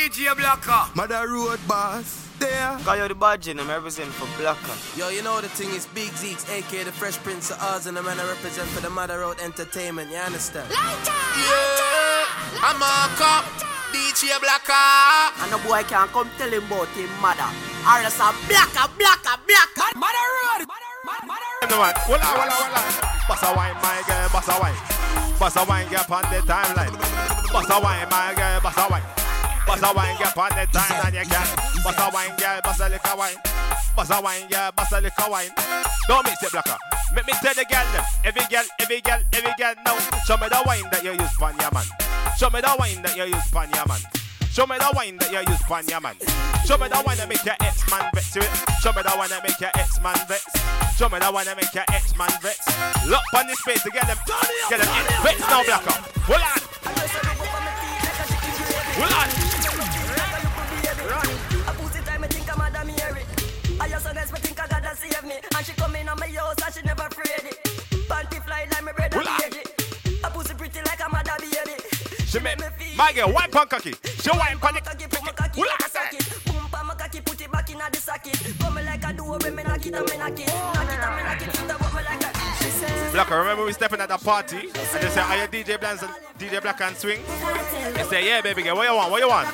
DJ Blacker. Mother Road Boss. There. Cause you're the badge and I'm representing for Blacker. Yo, you know the thing is Big Zeeks, aka the Fresh Prince of Oz, and the man I represent for the Mother Road Entertainment. You understand? Lighter! Yeah. I'm a cop. DJ Blacker. And the boy can come tell him about him mother. Or else a Blacker, Blacker, Blacker. Mother Road. No man, hold on, hold on, hold on. Boss a wine, my girl, boss a wine. Boss a wine, get on the timeline. Boss a wine, my girl, boss a wine. Boss a wine, get on the timeline, you can. Boss a wine, girl, boss a liquor wine. Boss a wine, girl, boss a liquor wine. Don't mix it, blacker. Make me tell the girl them. Every girl, every girl, every girl now. Show me the wine that you use pon your man. Show me the wine that you use pon your man. Show me the wine that you use pon your man. Show me the one that make your ex-man vex to it. Show me the one that make your ex-man vex. Show me the one that make your ex-man vex. Look on this space to get them, get them. Vex now, blacker. Hold on. Hold on. And she come in on my house and she never afraid it. Panty fly like my brother baby. A pussy pretty like a mother baby. She make my girl wipe on cocky. She wipe on it. Hold on, Boom, pa my cocky, put it back in the socket. Come like a door, when me knock it and me knock it. Knock it and me knock it, fit up me like a. Blacker, remember we stepping at the party and they say, are you DJ Blans and DJ Black and Swing? They say, yeah, baby girl, what you want? What you want?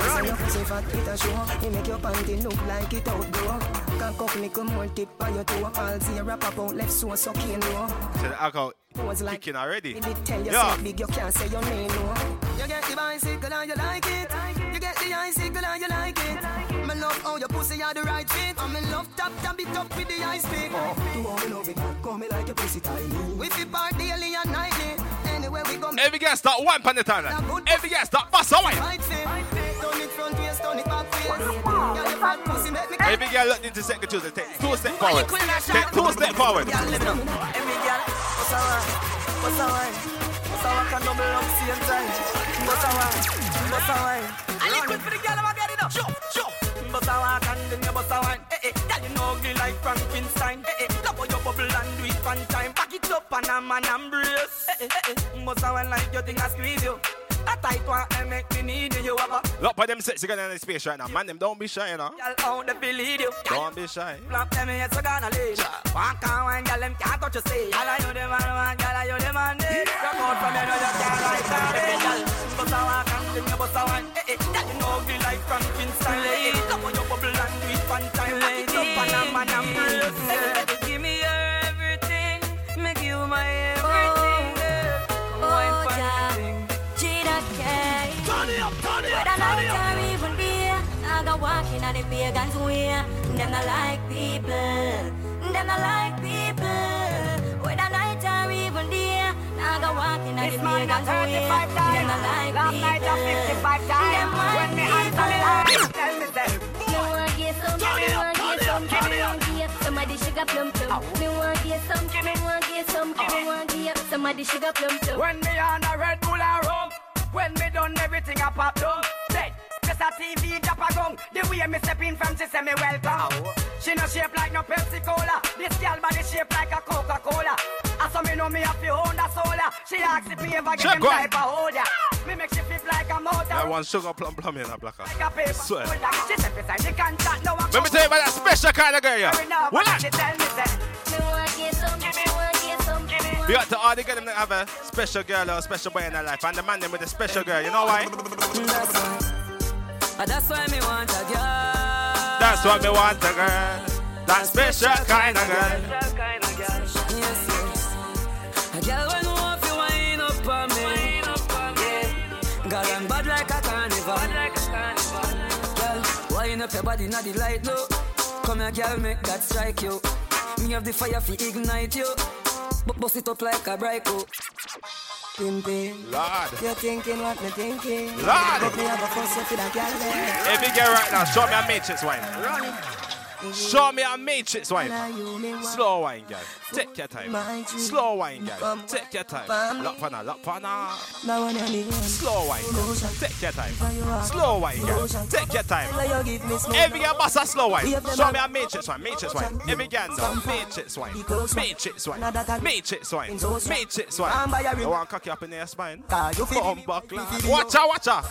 Say fat it a show, it make your panty look like it outgrow. Cock up, make a more tip on your toe. All zero pop out left so sucking low. So the alcohol Was like kicking already. If it tell you Yeah. so big, you can't say your name no. You get the bicycle and you like it. You get the icicle and you like it. Me love how your pussy are the right fit. And me love tap tap it up with the ice pick. Do oh, all me love it, call me like your pussy tiny. We fi party daily and nightly. Anywhere we go, Every girl start one on the timeline. Every girl start bust away. Front waist, turn it back face. Girl, your fat pussy make me. Every girl look into second Tuesday. Take two step forward. Take two step forward. Girl, let me know. Every girl, what's a wine? What's a wine? What's a wine? Can double up same time. What's a wine? What's a wine? I liquid for the girl, I'm getting up. Jump, jump. Bust a wine and then you bust a wine. Eh eh, girl you know ugly like Frankenstein. Eh eh, love how you bubble and do it one time. Back it up and a man embrace. Eh eh eh eh, bust a wine like your thing a squeeze you. A tight one and make me need you. You have a Look, but them sexy girl in the space right now. Man, them don't be shy, you know. girl out the believe you. Don't be shy. Flap them yes I gonna lead. Walk on one girl them can't touch you say. Girl you the man, man, girl you the man. eh. Come out from you know you can't like that. eh, Girl, bust a walk and then you bust a wine. Eh eh, girl you know ugly like Frankenstein. Eh eh, love how you bubble and do it one time. Up and a man embrace. Eh eh, give me your everything, make you my Whether night or even day, I go walking on the pagans way. Them not like people. Them not like people. Whether night or even day, I go walking on the pagans way. Them not like people. Them want people. Me want get some, me want get some, me want get somebody sugar plum plum. Me want get some, me want get some, me want get somebody sugar plum plum. When me on a Red Bull and rum, when me done everything I pop down. Say, just a TV drop a gun. The way me step in from she say me welcome. She no shape like no Pepsi Cola. This girl body shape like a Coca Cola. I saw me know me have to own the soda. She asks if me ever get Check them type of holder. Me make she flip like a motor. That one sugar plum plum in that blacker. Like a paper. Swear. She said beside the contract, no one Let me tell you about that special kind of girl, yeah. Well, She tell me say, Me want get some, me want get some, me want we got to all the girl them that have a special girl or a special boy in their life, and the man them with a special girl. You know why? that's why. That's why me want a girl. That's what me want, a girl. That special kind of girl. Yes, yes. A girl when you want to wind up on me. Girl, I'm bad like a carnival. Girl, wind up your body, not the light, no. Come here, girl, make that strike you. Me have the fire fi ignite you. But bust it up like a brico. Pimpin'. Lord. You're thinking what me thinking? Lord. But me have a fuss up with a girl there. Every girl right now, show me a matrix wine. Show me a matrix wine. Slow wine, girl. Take your time. Slow wine, girl. Take your time. Lock pana, lock pana. Slow wine, girl. Take your time. Slow wine, girl. Take your time. Every girl bust a slow wine. Show me a matrix wine. Matrix wine. Every girl know. Matrix wine. Matrix wine. Matrix wine. Matrix wine. You want cocky up in your spine? Come back, lad. Watch out, watch out.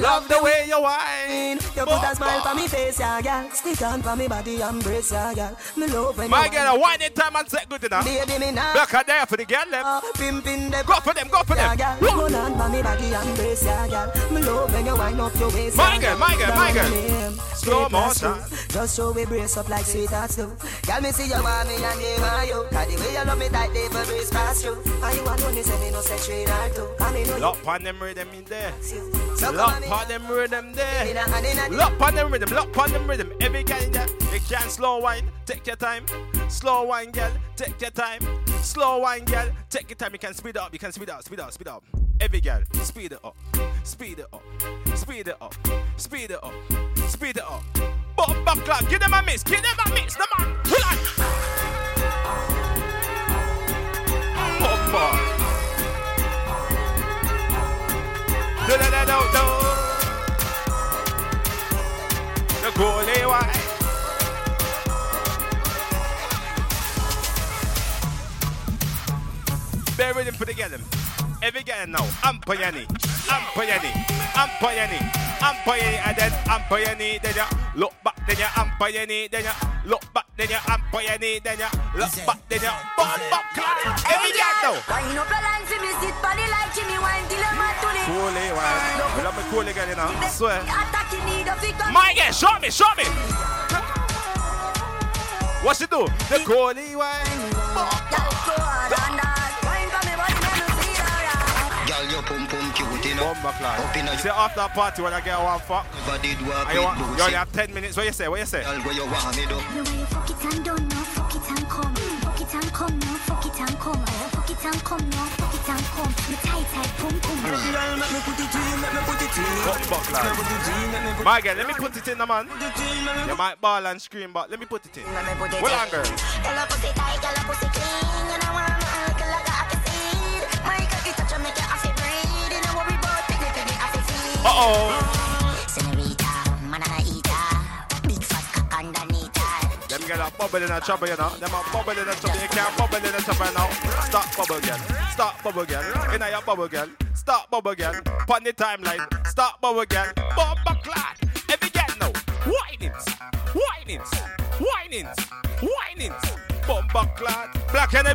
Love the way you whine. You put a smile for me face, yeah, girl. Stick on for me body, embrace, yeah, girl. Me love when My girl, whine in time and set good enough. Baby, me now. Look at there for the girl, them. Uh, pimpin' them. Go for them, go for them. girl. Hold on for me body, embrace, yeah, girl. Me love when you wind up your waist. My girl, my girl, my girl. Slow motion. Just show we brace up like sweethearts do. Girl, me see you want me and you want you. Cause the way you love me tight, they will breeze past you. And you alone, you say me no say straight or two. Cause me know you. Lock on them rhythm in there. Lock on, me. them rhythm there. In a hand, in a- Lock on them rhythm, lock on them rhythm. Every girl in there, you can slow wine, take your time. Slow wine, girl, take your time. Slow wine, girl, take your time. You can speed up, you can speed up, speed up, speed up. Every girl, speed it up, speed it up, speed it up, speed it up, speed it up. Bump back clock, give them a miss, give them a miss, the man. Pull on. Bump back. Do do do do do. Him for the him. Every him now. Ampayani. Ampayani. Ampayani. Ampayani. And then Ampayani. Then you look back. Then you Ampayani. Then you look back. Then you Ampayani. Then you look back. Then you bomb back. Every get now. Wind up your line, see me sit body like Jimmy wine till I'm mad to the Goalie wine. Love me girl, you know. I swear. Attack you need a figure. My girl, show me, show me. What she do? The goalie eh, wine. Bomba clock. Up in a See after a party when I get one fuck. Did work you, want, you only have 10 minutes. What you say? What you say? Girl, where you want me do? The way you fuck it and don't know, fuck it and come. Fuck it and come now, fuck it and come. Fuck it and come now, fuck it and come. Me tight, tight, pum, pum. Girl, make me put it in, make me put it in. Bomba clock. Put it in, make me put My girl, let me put it in, the man. it in, make me You might ball and scream, but let me put it in. Let me put it Well in. on, girl. Girl, a pussy tight, girl, a pussy clean. You know I'm feed. Uh-oh. Senorita, eater, big fat cock underneath her. Them girl are bubble in a trouble, you know. Them are bubble in a trouble. You can't bubble in a trouble now. Stop bubble, girl. Stop bubble, girl. In your bubble, girl. Stop bubble, girl. Pon the timeline. Stop bubble, girl. Bomba clock. Every girl now. Whinings. Whinings. Whinings. Whinings. Bomba clock. Black and a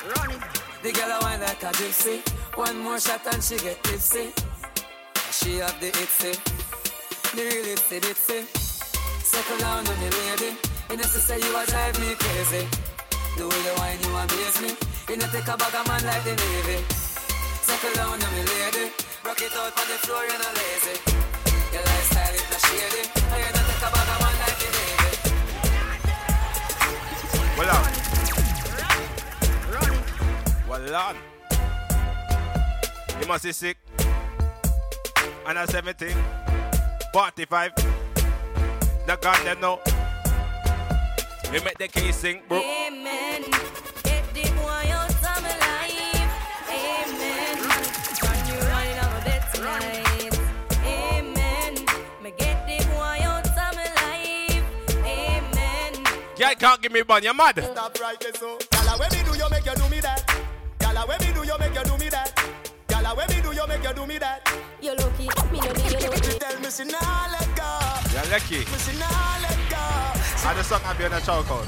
Run it. The girl I wine like a gypsy. One more shot and she get tipsy. She have the itsy, the real itsy bitsy. Circle down on me lady. You know say you a drive me crazy. The way you wine you amaze me. You know take a bag of man like the navy. Circle down on me lady. Rock it out on the floor you know lazy. Your lifestyle is not shady. And you know take a bag of man like the navy. Well on. Well on. You must be sick. And a 70. 45. The gun them know. We make the case sing, bro. Amen. Get the boy out of my life. Amen. Run you running over there tonight. Amen. Me get the boy out of my life. Amen. Girl can't give me bun, you mad? Stop right there, so. Gala, when me do you make you do me that? Gala, when me do you make you do me that? Gala, when me do you make you do me that? You lucky, me no be you lucky. Tell me she nah let go. You're lucky. Me she nah let go. And the song have you on the chokehold.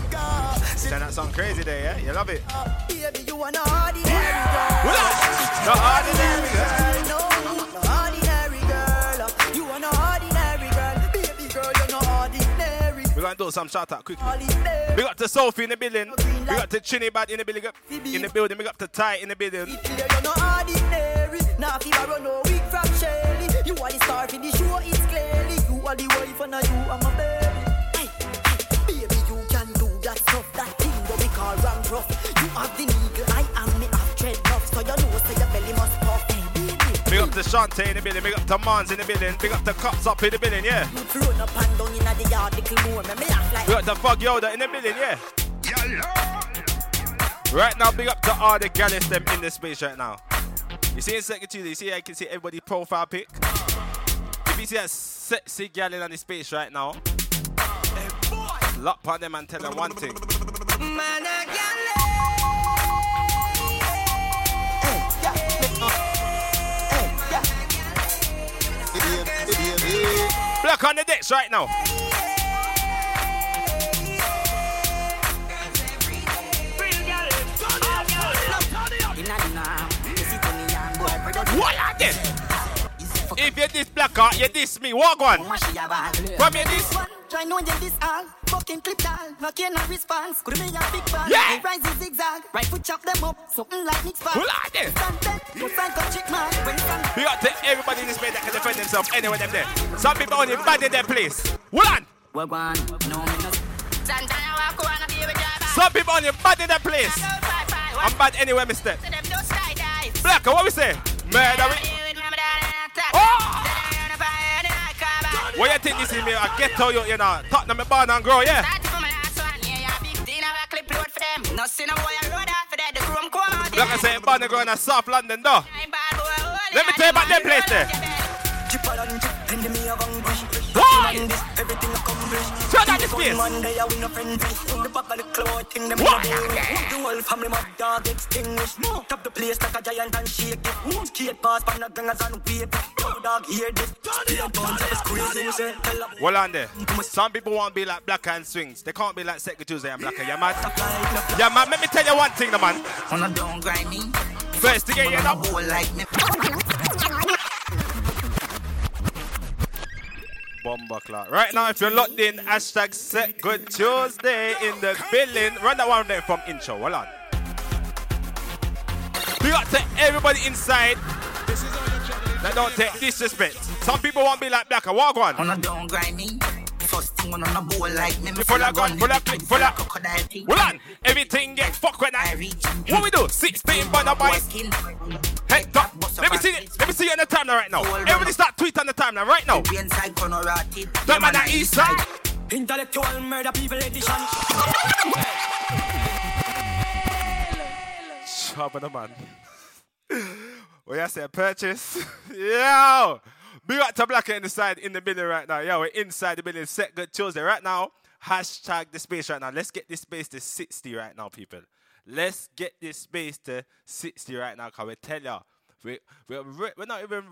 Send that song crazy there, yeah? You love it. Baby, you are no ordinary girl. No ordinary girl. Ordinary. Do some shout out quickly. Big up to Sophie in the building. Big up to Chinibad in the building. In the building. Big up to Ty in the building. You're. Now if I run no week from Shelly. You are the star for the show, it's clearly. You are the wife and you are my baby. To Shantae in the building. Big up to Mons in the building. Big up to Cops up in the building, yeah. You run up and down in the yard, little more. Me laugh like Big up to Fog Yoda in the building, yeah. Right now, big up to all the galleys them in the space right now. You see in second Tuesday, you see I can see everybody profile pic. If you see a sexy gal in on the space right now, lock on them and tell them one thing. Man, I Block on the decks right now. What are this? If you diss black art, you diss me. Walk on. Come here, this. Try know you this all Fucking clip doll Not care no response Could be a big ball Yeah. Rise is zigzag Right foot chop them up Something like Nick's back Who like this? Stand there You find a chick man When stand We got to everybody in this place that can defend themselves anywhere them there. Some people only bad in their place. Hold on. Well, one No, me no Santana walk around and be with your Some people only bad in their place. I'm bad anywhere, mister. Black, what we say? Murder. Oh! What you think this is me? I get to you, you know. Tottenham me born and grow, yeah. Like I say, born and grow in South London, though. Let me tell you about them place there. Why? Shut down this place. The whole family my dog extinguished. Top the place like a giant and shake it. Skate past pan the gangers and wave. Yo, dog, hear this. Speed guns, it's crazy. You say, tell 'em. Well on there. Some people want to be like Black and Swings. They can't be like Second Tuesday and Black. You mad? Yeah, man. Let me tell you one thing, the man. Wanna don't grind me. First to get you up. Bomber clock. Right now, if you're locked in, hashtag Second Tuesday in the building. Run that one there from intro. Hold on. We got to everybody inside that don't take disrespect. Some people want to be like Black. Walk on. Wanna don't grind me. First on a bowl like me. me Full of gun, full of click, full of. crocodile teeth. Hold on. Everything get fucked when I. What we do? 16 by the boys. Hey, top. Let me see it. Let me see you on the timeline right now. Everybody start tweet on the timeline right now. Inside corner rotted. That man on east side. Intellectual murder people edition. Sharp the man. What you say? Purchase? Yo! Big up to Black in the side in the building right now. Yeah, we're inside the building. Second Tuesday right now. Hashtag the space right now. Let's get this space to 60 right now, people. Let's get this space to 60 right now. Cause we tell ya, we we we're, we're not even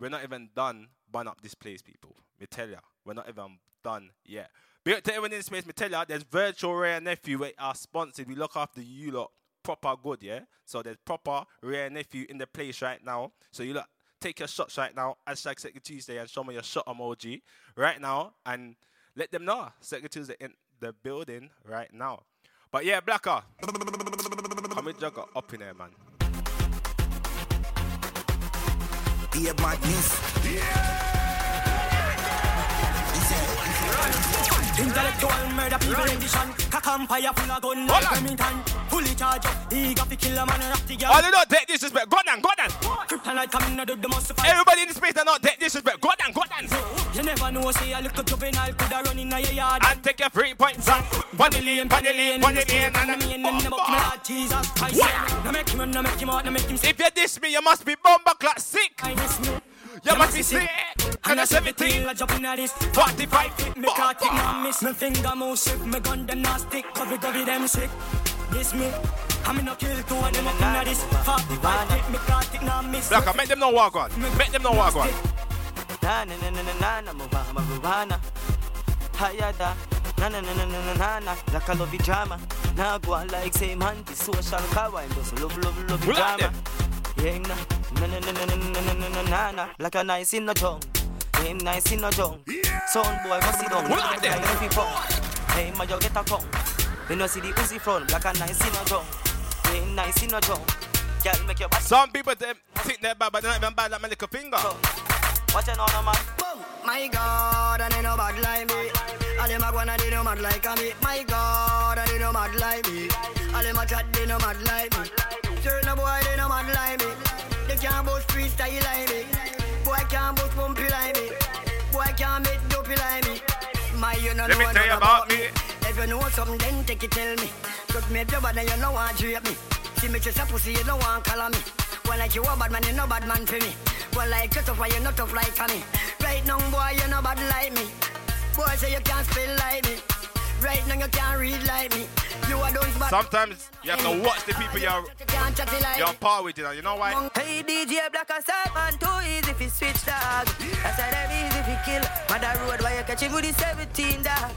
we're not even done bun up this place, people. Me tell ya, we're not even done yet. Big up to everyone in space. Me tell ya, there's virtual rare nephew. We are sponsored. We look after you lot proper good, yeah. So there's proper rare nephew in the place right now. So you look take your shots right now. Hashtag Second Tuesday and show me your shot emoji right now and let them know Second Tuesday in the building right now. But yeah, Blacker, come with Jugger up in there, man. Be a madness. Intellectual murder people edition. Cock empire full of gun like Remington. Fully charged up. He got to kill a man and rock the girl. Oh, they don't take disrespect. Go down, go down. Kryptonite coming to do the most fight. Everybody in the space that not take disrespect. Go down, go down. You never know, say a little juvenile coulda run in your yard. And take your three points on. The lane, the lane, one the lane. And me and them never come out, Jesus Christ. No make him, no make him out, no make him If you diss me, you must be bomber clock sick. I miss me. You must be sick. And And that's everything like jumping at this 45 feet. Me can't take no miss Me finger move shift Me gun them not stick Cover cover them sick This me I'm in a kill two of them up in this 45 feet Me can't take no miss Blacker, make them know walk on. Make them know walk on. Na na na na na na na mubana mabana Hayada Na na na na na na na. Like a love drama. Now go on like same anti-social kawaii. Just love love love drama. Yeah, na na na na na na na na na na na na. Like a nice in the tongue. Him nice in the tongue. Sound boy must sit down. Who like them? Like every phone. Hey, my yo get a come. You know see the Uzi front. Like a nice in the tongue. Him nice in the tongue. Girl make your body. Some people them think they're bad, but they're not even bad like my little finger. Watch it on no man. My God, and they no bad like me. All them a go and they no mad like me. My God, and they no mad like me. All them a chat, they no mad like me. Certain boy, they no mad like me. Can't freestyle like me. Boy can't boast bumpy like me. Boy can't make dopey like me. My, you know Let me tell you about me. If you know something, then take it, tell me. Cause me your bad and you know want to rape me. See me just a pussy, you don't want color me. Well, like you a bad man, you no bad man for me. Well, like you tough, why you not tough like for me. Right now, boy, you no bad like me. Boy, say you can't spell like me. Right now, you can't read like me. You are don't bad. Sometimes you have to watch the people you're, You can't chat like you're par with, you know. You know why? Hey DJ Black and Simon, too easy if you switch dog. I said them easy if you kill. Mother road why you catch him with the 17 dog.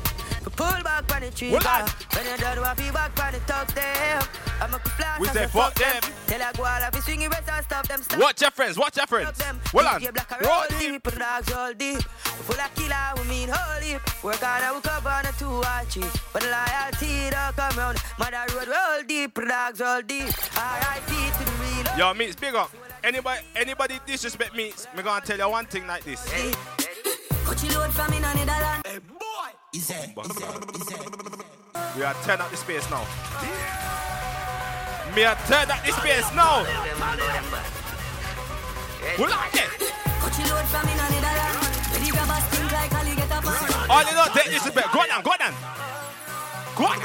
Pull back on the dog. When you done, want to back on the talk them. I'm a flash. We say fuck them. Tell a all of you swing rest and stop them. Stop Watch your friends, watch your friends. Well on. DJ Black and Roll deep, put dogs all deep. Full of killer, we mean holy. Work hard and we cover on a two or three. But the loyalty don't come round. Mother road roll deep, put dogs all deep. R.I.P. to the real. Yo, meets big up. Anybody, anybody disrespect meets, me gonna tell you one thing like this. Coachy load from in Netherlands. We are turn up the space now. Me are turn up the space now. We like it. All you know, take this back. Go down, go down. Go on.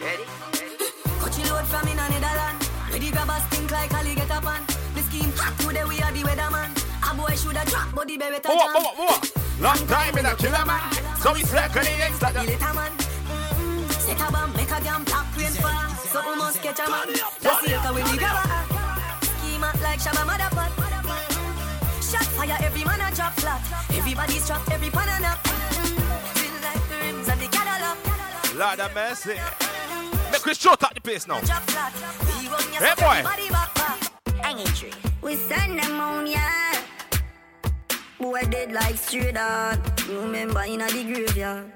Ready? From in another land. Ready grab a like Ali get up on. The scheme hot today we are the weatherman. A boy shoulda drop, but the beretta Move up, jam. move up, move up. Long time in a killer man. So we slack on the next The little man. Set a bomb, make a damn top rain fall. So we must catch a man. Just see how we be grab a Schema like Shabba Motherfuck. Shot fire, every man a drop flat. Everybody's trapped, every pan a nap. Mm. Feel like the rims of the Cadillac. Lord have mercy. Make we short up the pace now. Drop flat. We run your Hey, step, boy. everybody back back. Hanging Boy dead like straight dog. Remember in a the graveyard.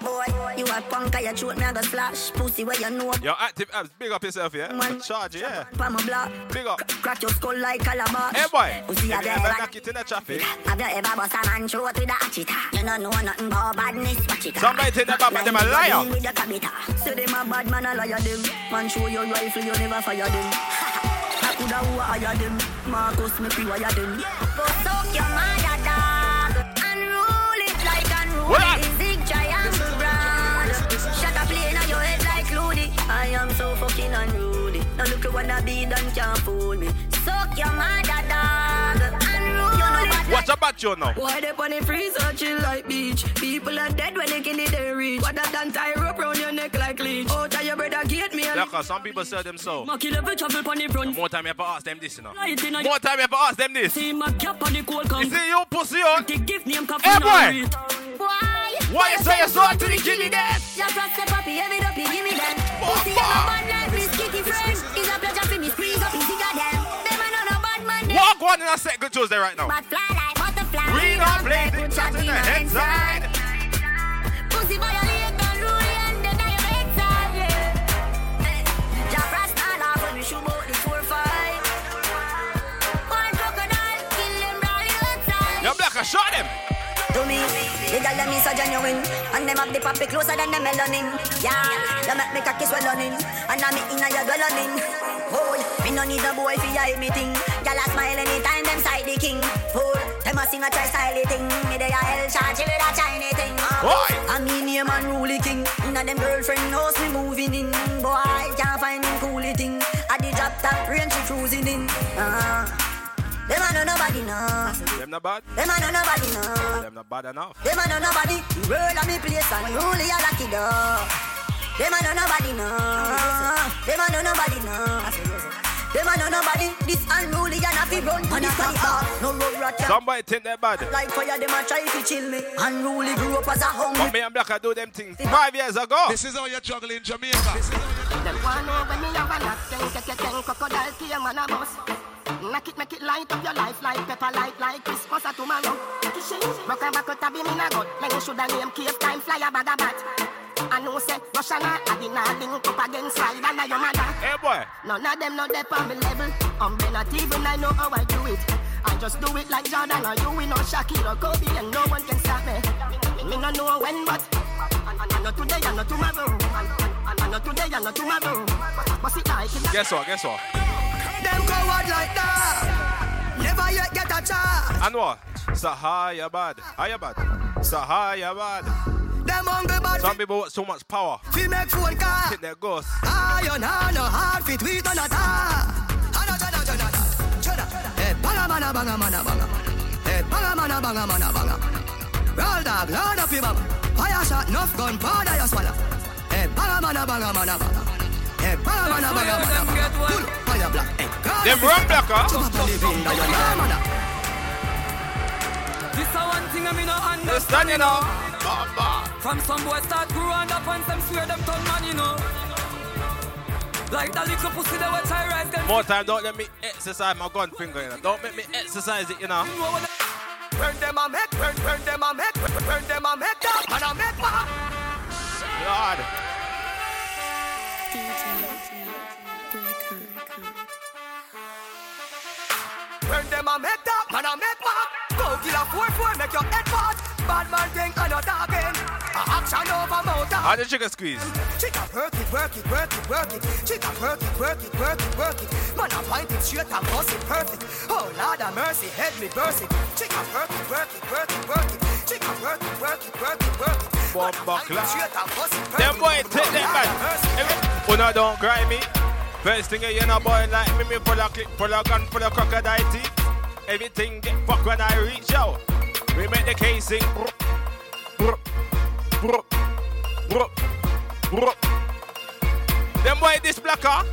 Boy, you a punk, I throat me I go splash. Pussy where you know. Yo, active abs, big up yourself, yeah? Man. Charge, yeah. Pa my block. Big up. Crack your skull like calabash. Hey, boy. Pussy If you ever knock it in the traffic, Have you ever bust a man throat with a hatchet? You don't know nothing about badness, watch it. Somebody that back, but them a liar. With your cabita. Say them a bad man, a liar them. Man show your rifle, you never fire them. I coulda who hire them. Marcus me pre wire them. Go suck your mother dog. Unroll it like unroll What up? Zig triangle brand. Shut up plane on your head like Rudy. I am so fucking unruly. Now look you wanna be done can't fool me. Suck your mother dog. Unroll it. watch a you now. Why they on the freezer chill like beach? People are dead when they kill it they reach. What that done tie because some people sell them so. More time you ever ask them this, you know. More time you ever ask them this. See my. You see you pussy on. Hey boy. Why you say you sold to the gilly then? Your plus the puppy, every up you give me them. Pussy in my bad life, Miss Kitty friend. It's a pleasure for me, squeeze up, you goddamn. Them are not a bad man. Walk one and I Second Tuesday right now. But fly like butterfly. We not play the chat in the headside. Black, shot them. To me, the girl them is so genuine And them have the puppy closer than the melanin. Yeah, you make me cocky swell on in And I'm inna your dwelling Oh, me no need a boy fi hide me thing Girl a smile anytime them side the king. Fool, them a sing a try style thing. Me they a hell charge with a shiny thing. Boy. I mean name and rule king. Inna them girlfriend knows me moving in. Boy, can't find him cool thing At the drop top range she cruising in. Uh, Them a know nobody know Them not bad. Them a know nobody know Them not bad enough. them a know nobody. The world of me place and only a lucky dog. Them a know nobody know. Them a know nobody know. Them a know nobody. This unruly and a fi run on the car. No road what ya. Somebody think they're bad. Like fire, them a try to chill me. Unruly grew up as a hungry. But me and Black I do them things five years ago. This is how you juggle in Jamaica. Them want know when me have a knock, ten, ten, ten, ten, crocodile came and a bus. Knock it, make it light up your life like pepper light like Christmas or tomorrow. Rock and back out of him in a gut. Men shoulda name cave time fly a bag of bat. I know say Russia I be na link up against slide and your mother. Hey boy. None of them know they on me level. I'm not even I know how I do it. I just do it like Jordan or you, we know Shaquille or Kobe, and no one can stop me. Me no know when, but I know today, I know tomorrow. I know today, I know tomorrow. But it like in Guess what? Guess what? Them coward like that. Never yet get a chance. And what? Sahaya bad. Haya bad. Sahaya bad. Them hungry bad. Some people want so much power. Fi make phone call. Hit their ghost. Iron hand no hard fit we don't attack. Hey, banga mana banga mana banga. Hey, banga mana banga mana banga. Roll dog, load up your mama. Fire shot, enough gun, powder you swallow. Hey, banga mana banga mana banga. Hey, banga mana banga mana banga. Pull up, black. Them run black, huh? Jump up the bin, now you know, mana. This one thing I no Understand, you know. From some boys start growing up and some swear them turn man, you know. Like that little pussy that was try rise them. More time, don't let me exercise my gun finger, you know. Don't make me exercise it, you know. Burn them a make, burn, burn them a make, burn, them a make, man a make. Lord. Burn them a make dog, man a make back. Go kill a four four, make your head fat. Bad man think I not talking. A action over mountain. How the chicken squeeze? Chica work it, work it, work it, work it. Chica work it, work it, work it, work it. Man a point it straight and bust it perfect. Oh Lord have mercy, head me burst it. Chica work it, work it, work it, work it. Chica work it, work it, work it, work it. Bomb a buckler. it straight and bust it Them boy take Oh, them back. Every- Una don't cry me. First thing you know, boy like me, me full of clip, full of gun, full of crocodile teeth. Everything get fucked when I reach out. We make the casing. Brr, brr, brr, brr. Them boy this blacker.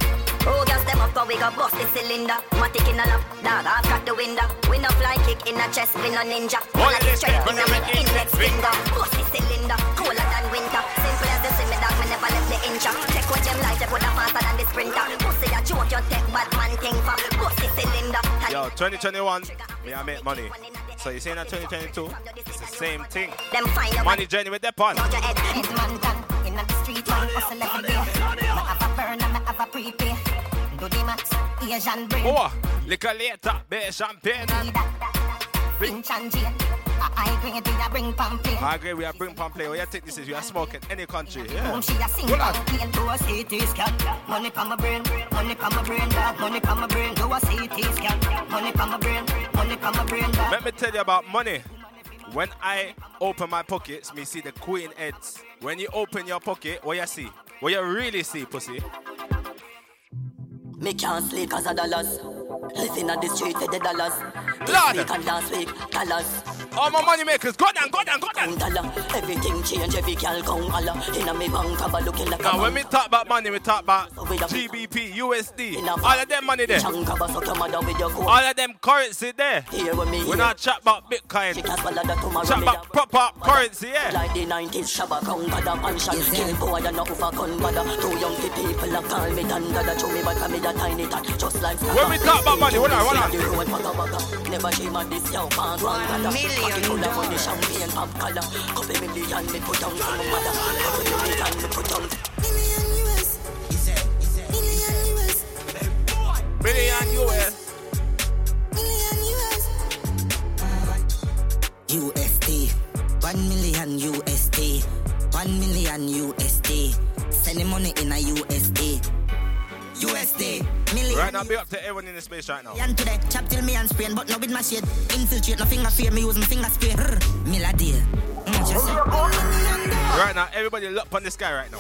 Oh, gas them up, we got bust the cylinder. Matic in a lap, dog, I've got the window. We no fly kick in a chest, we no ninja. One of the this strength step, in in index the finger. Bust the cylinder, Yo, 2021, me I make money. So you saying that 2022? It's the same thing. Them find out Money journey with the pun. Out your head, head man done. In the street, man, hustle every day. Me have a burn and me have a prepay. Do the max, Asian brain. Oh, liquor later, beer champagne. Bring Chanji. I grade we a bring. I agree, we are bring play. Oh, you think this is we are smoking any country. Yeah. Boom, she a sing Hold on. Do a CT scan. Money pa my brain, money pa my brain, dog. Money pa my brain. Do a CT scan. Money pa my brain, money pa my brain, dog. Let me tell you about money. When I open my pockets, me see the queen heads. When you open your pocket, what you see? What you really see, pussy? Me can't sleep cause of dollars. Living on the street for the dollars. This Lord. week and last week, dollars. All my money makers, go down, go down, go down. Dollar. Everything change, every girl come holla. Inna me bank, have a looking like a Now, when we talk about money, we talk about GBP, USD, all of them money there. Chunk of a suck your mother with your coat. All of them currency there. Here with We're not chat about Bitcoin. She can swallow that tomorrow. Chat about a- proper currency, yeah. Like the 90s Shabba Crown Pada Mansion Kill boy and not over gun bother Two young people a call me Thunder That show me but me that tiny tat Just like When we talk about money, hold on, hold on. The road bugga bugga Never dream of this young part one brother Million Couple million down Billion US. USD, one million USD, one million USD. Send the money in a USD. USD, million. Right now, be up to everyone in the space right now. And today, chop till me and sprain, but no with my shade. Infiltrate, no finger fear, me use my finger spray. Rrr, Milady. Mm, Right now, everybody look on this guy right now.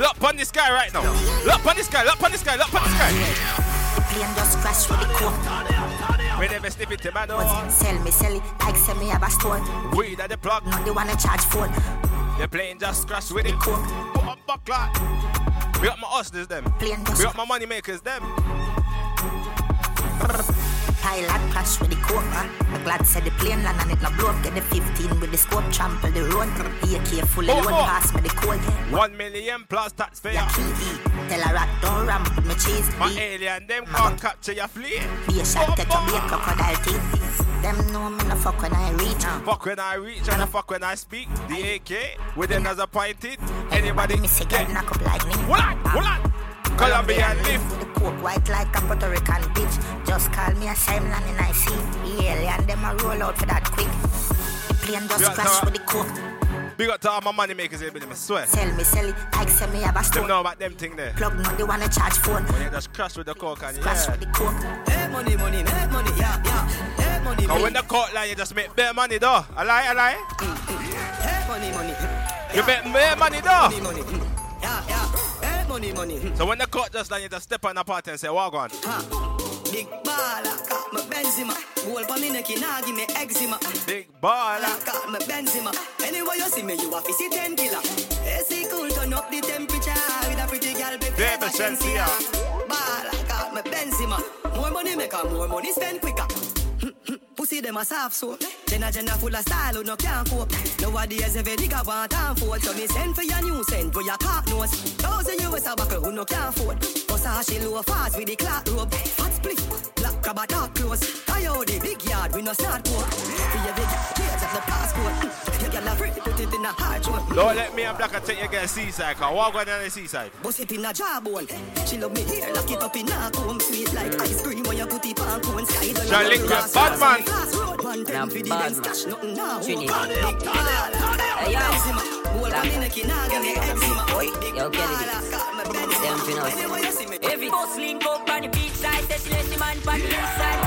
Look on this guy right now. Look on this guy, look on the sky, look on the sky. plane just crash with the coke. We never slip it to my door. Sell me, sell it, like say me have a store. Weed at the plug. Not the one I charge for. The plane just crashed with the it. Put up a buckler. We got my hustlers, them. We got my money makers, them. Pilot crash with the coke, man. Glad said the plane land and it no blow up. Get the 15 with the scope, trample the road. AK fully Oh, load, oh. pass me the code. One million plus tax for ya. Tell a rat don't ramp with me cheese. My alien, them can't capture your fleet. Be a shot, oh, take a be a crocodile teeth. Them know me no fuck when I reach. Fuck when I reach and I fuck when I speak. The AK within as appointed. Anybody say get knock up like me. Hold on, hold on. Colombian leaf. With the coke white like a Puerto Rican bitch. Just call me a Simon and I see. The alien them a roll out for that quick. The plane just Yeah, crash with the coke. Big up to all my money makers here, I swear. Sell me, sell it. Like sell me have a Them stone. know about them thing there. Plug no, they wanna charge phone. When you just crash with the coke and Crash yeah. with the coke. Hey, money, money, make money, yeah, yeah. Hey, money, Cause money. when the court line, you just make bare money though. I lie, I lie. Hey, money, money. You make bare money though. Money, money. mm. Yeah, yeah. Hey, money, money. So when the court just line, you just step on the party and say, walk on. Big baller, got my Benzema. Goal for me neck, nah give me eczema. Big baller, got my Benzema. Anyway you see me, you have to see ten killer. AC cool, turn up the temperature with a pretty girl, baby. Baby Shensia. Baller, got my Benzema. More money make her, more money spend quicker. Pussy them a soft soap. Jenna Jenna full of style who no can't cope. Nowadays every nigga want and afford. So me send for your new scent for your cock nose. Thousand US a buckle who no can't afford. Bust a she low fast with the clock rope. Fat split, black crab a dark close. Coyote big yard we no start pork. For your big kids at the passport. You get a free put it in a hard joint. Don't let me and Black take you get seaside, cause walk on down the seaside. Bust it in a jawbone. She love me here, lock it up in a comb. Sweet like ice cream when you put it on cone. Sky don't Shall know link the with grass, Batman. grass, road. One time for the Batman. dance, cash nothing now. Trini. Big baller. Hey, yo. Eczema. Goal for me neck, nah give me eczema. Big Yo, get it. baller, got my Benzema. Them finna- Anyway you see me. Boss link up on the beach side, say she let the man the bedside,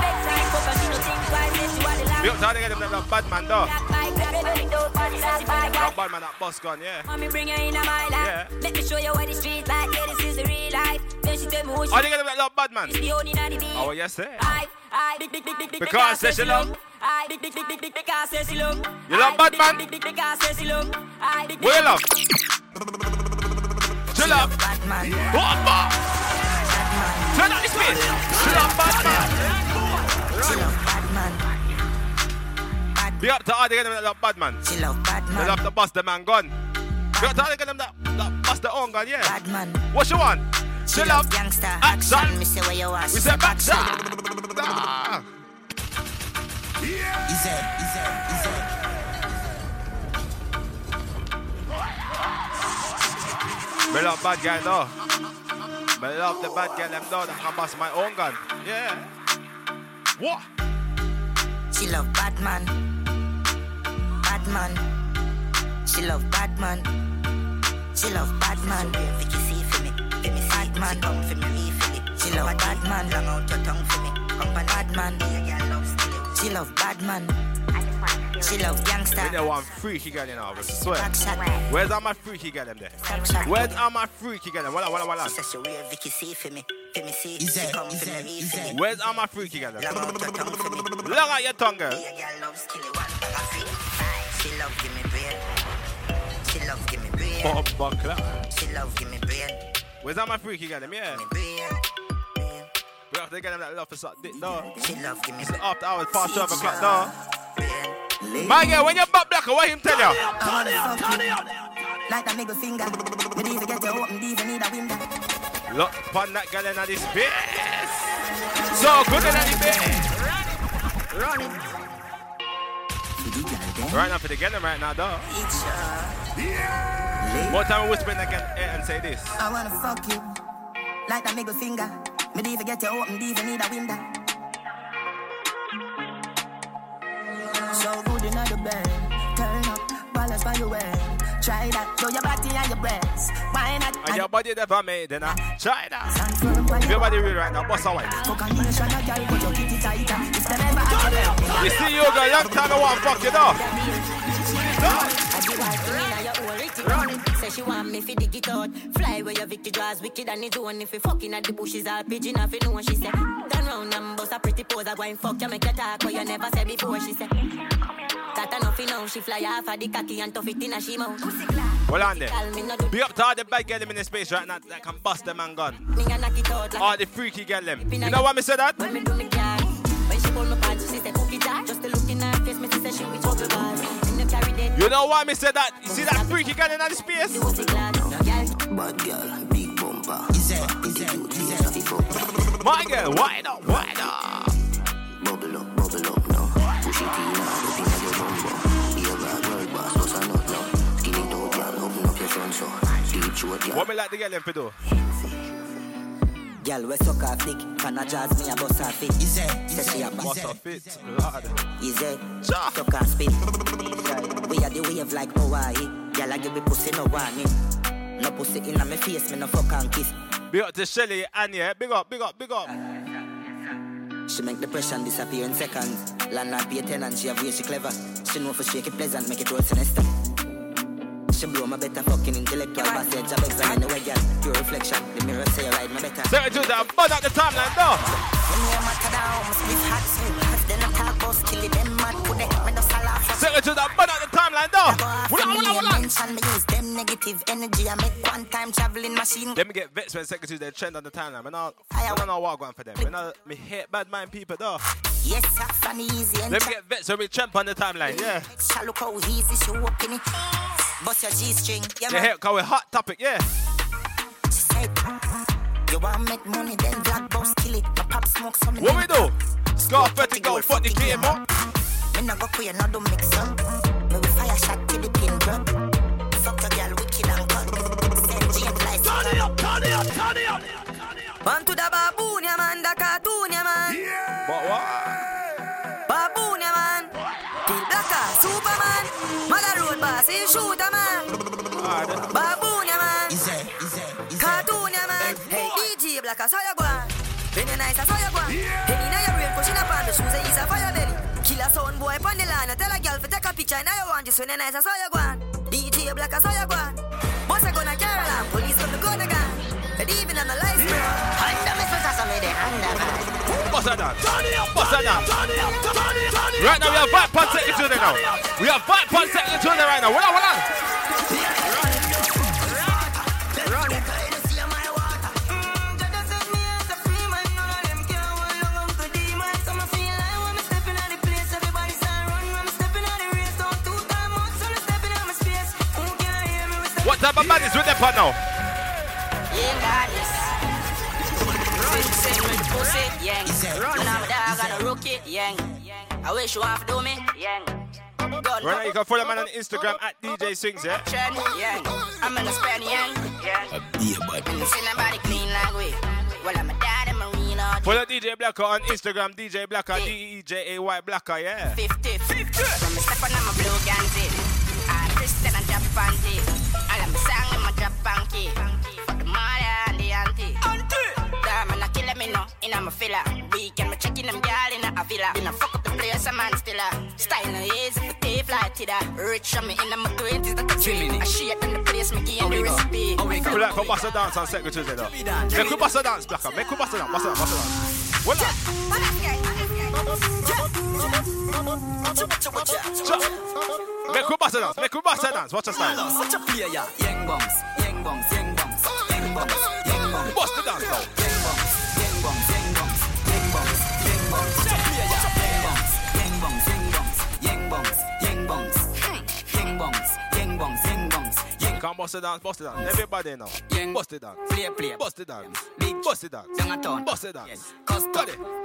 fuck her, she no think twice, say she want the up to all the guys them that bad man though. Black bike, baby, baby, don't pass it, sassy bike, That bad man that bus gun, yeah. Mommy bring her in a my life. Yeah. Let me show you what the street like. Yeah, this is the real life. Then she tell me who she the guys them that bad man. is the only nanny beat. Oh, yes, sir. I, I, big, big, big, big, big, Because say she love. I, big, big, big, big, big, because say she love. You love bad man? Big, big, big, because say she love. I, big, big, Where you love? Chill up. What more? Turn on the speed. Chill up, bad man. She love Batman. Big up to all the them that love bad man. She love They love to bust the man gun. Big up to all the them that, that bust the own gun, yeah. Batman. What you want? She Chill love gangster Action. Me say where you are. We say back shot. Me love bad guy though. Me love the bad guy them though that can bust my own gun. Yeah. What? She love Batman. Batman. She love Batman. She love Batman. Vicky see for me. Let me see Batman. Come for me. Leave for it. She love Batman. Long out your tongue for me. Come on, Batman. She love Batman. She love gangster. We know one freaky girl in our swear. Where's all my freaky girl them there? Where's all my freaky girl them? Walla walla walla. She says she wear Vicky see for me. Let me see. She come for me. Leave it. Where's all my freaky girl them? Long out your tongue for me. Long out your tongue, girl. Yeah, girl loves kill one bag of it. She love give me brain. She love give me brain. Bomb buckler. She love give me brain. Where's all my freaky girl them? Yeah. Me. We have to get them that love for suck dick, though. She love give me It's after hours past 12 o'clock, though. Brain. My girl, when you butt black, what him tell you? I wanna fuck you. Like that middle finger. Me need get you open, these need a window. Look upon that girl in this space. So good in the bed. Run it. Right now for the girl right now, though. It's uh, More time we whispering again eh, and say this. I wanna fuck you. Like that middle finger. Me need to get you open, these you need a window. Good in the bed. Turn up, balance by your way. Try that, show your body and your breasts. Why not? And your body never made, then I try that. Stand If your your body real right now, bust away. Fuck a nation, a girl, put your kitty tighter. If they never have you, see you, girl, long time I want to fuck you, though. Run it. Say she want me fi dig it out. Fly where your Vicky draws wicked and it's one if you fucking at the bushes all pigeon off you know what she said. Turn round and bust a pretty pose a go and fuck you make you talk what you never said before she said. That enough you know she fly off of the cocky and tough it in a she mouth. Well on there. Tell me no do Be up to all the bad girl them in the space right now that can bust them and gun. me and knock it out like All the freaky girl them. You know why me say that? when me do me car. When she pull my pants she say cook it out. Just a looking know why me said that? You see that freaky girl in the space? Bad girl, big bumper. Is it? Is it? Is it? My girl, why not? Why not? Bubble up, bubble up now. Push it in now, look in your bumper. Be bad girl, boss, bust a nut now. Skin it girl, open up your front so. Deep throat, girl. What me like the girl in for do? Girl, we suck off dick. Can I jazz me a bust her fit? Is it? Say she a Bust her fit, Lord. Is it? Suck off spit. We are the wave like Hawaii. Girl, I give me pussy no warning. No pussy in my face, me no fuck and kiss. Big up to Shelly and yeah, big up, big up, big up. She make depression disappear in seconds. Landlord pay tenant, she have way she clever. She know for shake it pleasant, make it roll sinister she blow my better fucking intellectual passage. I've examined the way, girl. Your reflection, the mirror say my better. I do that, but at the time like that. When you're matter down, split hot, sweet. If they not talk, it, mad, put it, me no to that, bud at the timeline, though. Wula, wula, wula. Mention me use them negative energy. I make one time traveling machine. Let me get vexed when Second Tuesday's they trend on the timeline. Man, I don't know what I'm going for them. Man, I me hate bad mind people though. Yes, that's an easy and Let me get vexed when we champ on the timeline. Yeah. Shall look how easy she walk in it. Bust your G-string. Yeah, Yeah, man. call it hot topic. Yeah. Said, You want make money, then black boss kill it. My pop smoke some. What we do? Scar 30 go, fuck the game up. Me no go queer, no do mix up. Me we fire shot till the pin drop. Fuck a girl, wicked and cut. Send James like Turn it up, turn it up, turn it up. Man to the baboon, yeah man, the cartoon, yeah man. But what? Baboon, yeah man. Till Blacker, Superman. Maga road boss, he shooter man. Ah, baboon, yeah man. Cartoon, yeah man. Hey, DJ Blacker, so you go on. Penny nice, so you go on. Penny boy on the line. I tell a girl for take a picture. Now you want this when nice. I saw you gone. DJ Black, I saw you gone. Boss, I gonna Caroline. Police gonna go to gun. But even on the license, yeah. I'm the mistress of Right now, we have Vibe Pantech in the now. We have Vibe Pantech in the right now. Hold on, on. That my man is with them for now. Run now, dog, and rook it, yang. I wish you half do me, yang. Right now, you can follow man on Instagram at DJ Swings, yeah? Trend, yang. I'm gonna spend, yang. Yeah. Be a bad And see nobody clean like we. Well, I'm a dad and marina. Follow DJ Blacker on Instagram, DJ Blacker, D-E-J-A-Y Blacker, yeah. 50, 50. From the step on, I'm a blue ganzi. I'm Christian and Japanese sang in my. For the mother and the auntie. Auntie. Damn, man, I killing me no. In a filler. Weekend, me checking them girl in a villa. In a fuck up the place, a man still a. Style no easy for tape like Tida. Rich on me in my 20s, that a dream. I shit in the place, me give the recipe. We like for bust a dance on Second Tuesday though. Make we bust a dance, Blacker. Make we bust a dance, bust a dance, bust a dance. Well, Make we bust dance, make we bust dance, watch us dance. Watch a player, young bombs, young bombs, young bombs, young bombs, young bombs. Bust the dance now. Come bust it down, bust it down. Everybody now. Bust it down. Play, play. Bust it down. Big. Bust it down. Young and town. Bust it down. Yes. Custom.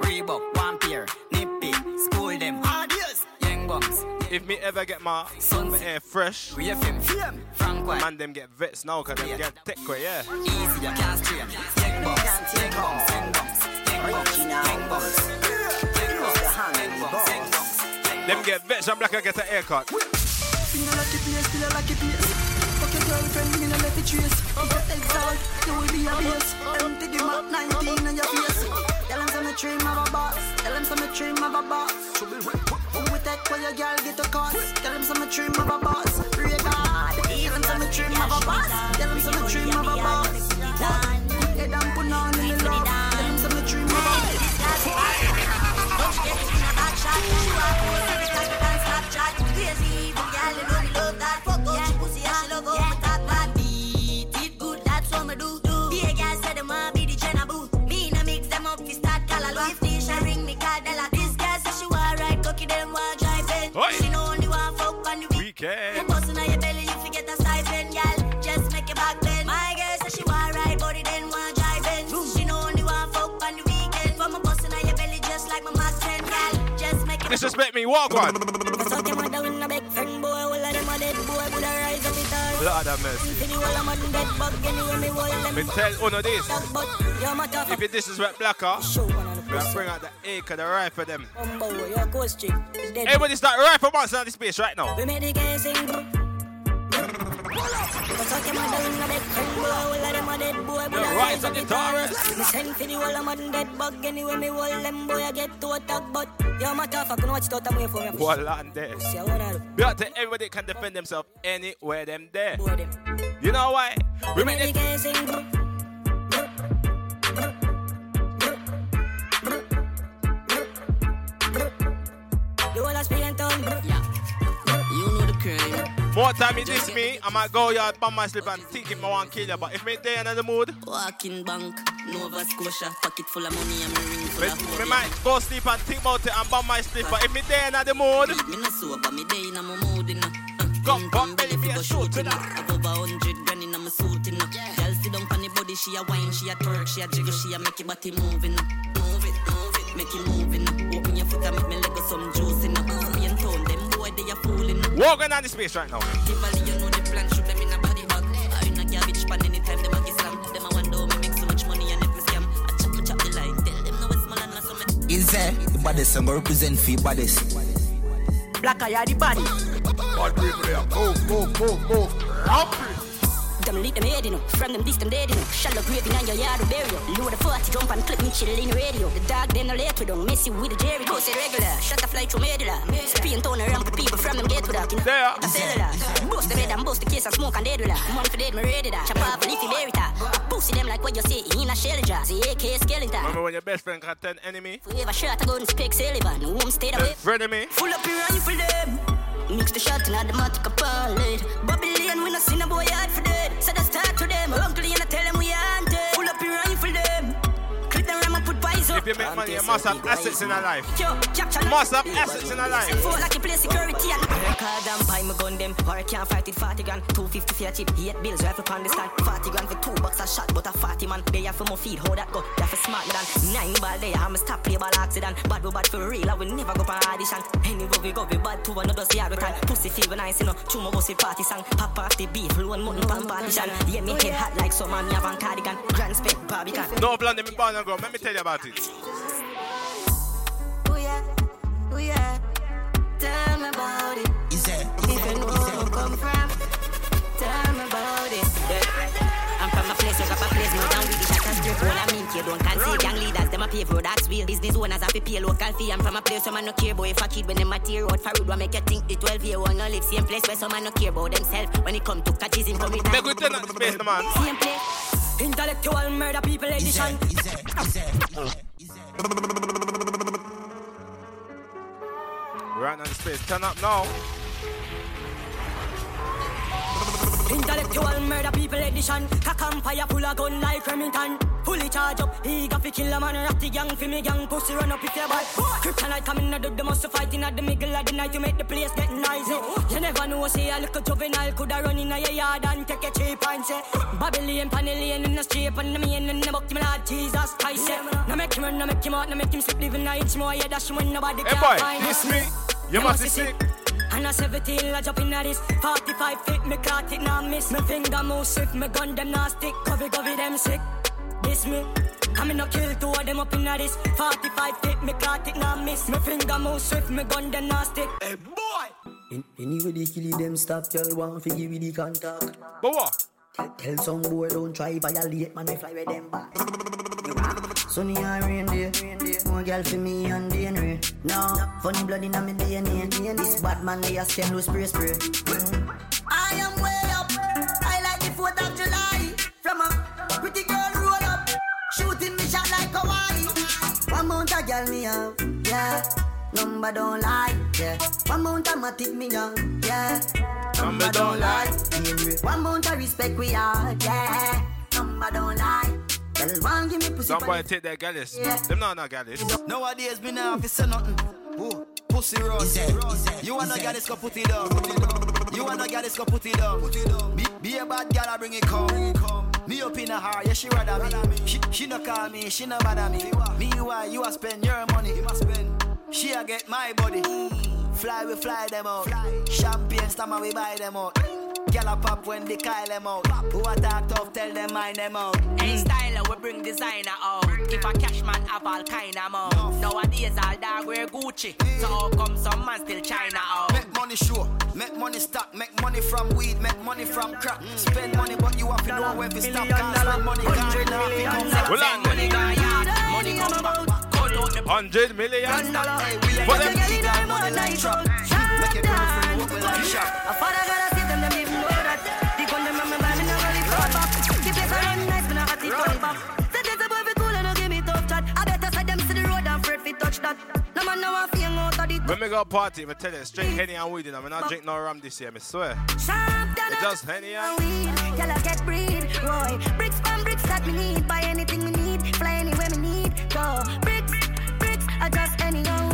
Reebok. One pair. Nippy. School them. Hard. Young bums. If me ever get my, my hair fresh, we have him, him. Frank man them get vets now cause them get tech way, yeah. Easy, you can't strain. Young bums, young bums, young bums, young bums, young bums, young bums. Them get vets and black I get a haircut. Finger like it, still like it, girlfriend, me no let it trace. If you exalt, you will be a base. Empty the Mac 19 on your face. Tell them some me dream of a boss. Tell them some me dream of a boss. Who we take where your girl get a cost? Tell them some me dream of a boss. God. Tell them some me dream of a boss. Tell them some me dream of a boss. It all. Lord have mercy. I'm a dead bug, anyway me wall them. Me tell Uno this. But you're my tough. If you disrespect Blacker, we are bring out the acre, the rifle them. Bumbo, you're a ghost chick. It's dead. Everybody start rifle monster on the space right now. The guys sing. Suck a big friend boy, all of them a dead boy, a rise up it all. Me send for the wall, I'm a dead bug, anyway me wall them boy, I get to attack, but you're my tough. I can watch it out of me for me. Wall on there. See, I wanna do. We have to everybody can defend themselves anywhere them there. You know why? We make it. guys sing. The whole of Spain town. You know the crime. More time you diss me, I might go yard, bum my slip and think if I want kill you. But if me in the mood, Walking bank, Nova Scotia, pocket full of money and me ring full me, of me might go sleep and think about it and bum my slip. But if me in the mood, Me no sober, me day in my mood in Come, come, belly for your shoot in Have over hundred grand in my suit in Girl sit down on the body, she a wine, she a twerk, she a jiggle, she a make your body moving. Move it, move it, make it moving. Open your foot and make me leg go some juice fooling. walking on the space right now. Tivoli, you the plan, shoot them in a body bag. I in a garbage pan anytime them a get slam. Them a wonder how me make so much money and if me scam. I chop, chop the line, tell them no it's small and not so me. Is there the baddest song represent for baddest? Black eye the body. Bad people there. Move, move, move, move. Them lead them head, you know. From them this, them dead, you know. Shallow grave in your yard, bury you. Load the 40, jump and clip me, chill in radio. The dog, them no late with them. Messy with the Jerry. Go say regular. Shut the fly through medulla. Spain town around for people from them get with that. You know. There. The cellular. Bust the head and bust the case and smoke and dead with that. Money for dead, me ready that. Chop off leafy berry ta. Pussy them like what you say in a shell jar. The AK skeleton. Remember when your best friend got 10 enemy? Forever shot a gun, speak Sullivan. Home stayed away. Friend me? Full up your rifle them. Mix the shot in the matic a pallet. Babylon, we no seen a boy hard for dead. So they start to them. Uncle, you tell them we you make money, you must have assets in a life. Yo, Must have assets in a life. Send for like you play security and Record and buy my gun them. Or I can't fight it 40 grand. 250 for a chip 8 bills rifle on the stand 40 grand for 2 bucks a shot But a 40 man. They have for my feed How that go. They have for smart me than 9 ball. There I'm a stop play ball accident. Bad we bad for real I will never go for audition. Anyway we go we bad to another see how we can Pussy feel nice you know. Chew my bossy party song. Pop off the beef Loan mutton pan partition. Yeah me head hot like some man Me have on cardigan. Grand spec Barbican No plan them in Barn and Grove. Let me tell you about it. Oh yeah, Tell me about it. Is there? If you know where I come from. Tell me about it. Yeah. I'm from a place where got a place more than we the shot and strip All I mean you don't concede Young leaders, them a pave road, that's real. Business owners have to pay local fee. I'm from a place where man no care boy If a kid when them a tear out for road What make you think the 12 year one no live? Same place where some man no care about themselves. When it come to catches him come with Make we turn up the space, man. Same place. Intellectual murder people edition Right on the space. Turn up now. Intellectual murder people edition Cock and fire full of gun like Remington Fully charge up, he got fi kill a man Ratty gang fi me gang, pussy run up if you bad Kryptonite coming out the must fight in at the middle of the night To make the place get noisy You never know, say a little juvenile Coulda run in a yard and take a cheap and say Babylon, Panellian in the street And the main in the buck, my Lord Jesus Christ yeah. Now make him run, now make him out, now make him slip Living a inch more, yeah, dash when nobody Hey can boy, find this him. me. You must be sick. And a 17, I jump in at this 45 feet, me caught it, now miss Me finger move swift, me gun them now stick Covey, covey, them sick This me I'm in a kill two of them up in at this 45 feet, me caught it, now miss Me finger move swift, me gun them now stick Hey boy! In, anyway, they kill them stop, y'all want to give you the contact. But what? Tell, tell some boy don't try violate, man, I fly with them back. Sunny and rain day, more girl for me and DNA. No, funny blood in me DNA. This bad man, they a scam loose spray spray. I am way up, I like the 4th of July. From a pretty girl roll up, shooting me shot like Hawaii. One mount a girl me have, yeah. Number don't lie, yeah. One mount a matic me young, yeah. Number don't lie. One mount a respect we are, yeah. Number don't lie. Tell one give me pussy. Some for boy the- take their gallus. Yeah. Them not no gallus. Nowadays, me now fi say nothing. Ooh, pussy road. You wanna get this, go put it down. You wanna get this, go put it down. Be, be a bad girl, I bring it come. Me up in a heart, yeah, she rather me. She, she no call me, she no bother me. Me why you a spend your money? You must spend. She a get my body. Fly, we fly them out. Champagne stammer, we buy them out. Gyal a pop when they call them out. Who a talk tough, tell them mind them out. Hey, styler, we bring designer out. If a cash man have all kind of mouth. Nowadays, all dog wear Gucci. So how come some man still China out? Make money sure, make money stack, make money from weed, make money from crack. Mm. Spend money, but you have to know when to stop. Can't spend money, can't now it comes up. Money, gone yard. Money come back. Cut out the Hundred million. Hey, we For ain't them. the money like trap. Make your girlfriend walk like shop. When we go party, I tell you straight Henny and weed, and I'm not drink no rum this year, I swear. It's just Henny and weed. I get breed, Roy. Bricks from bricks that me need. Buy anything me need. Fly anywhere me need. Go. Bricks, bricks, I just any old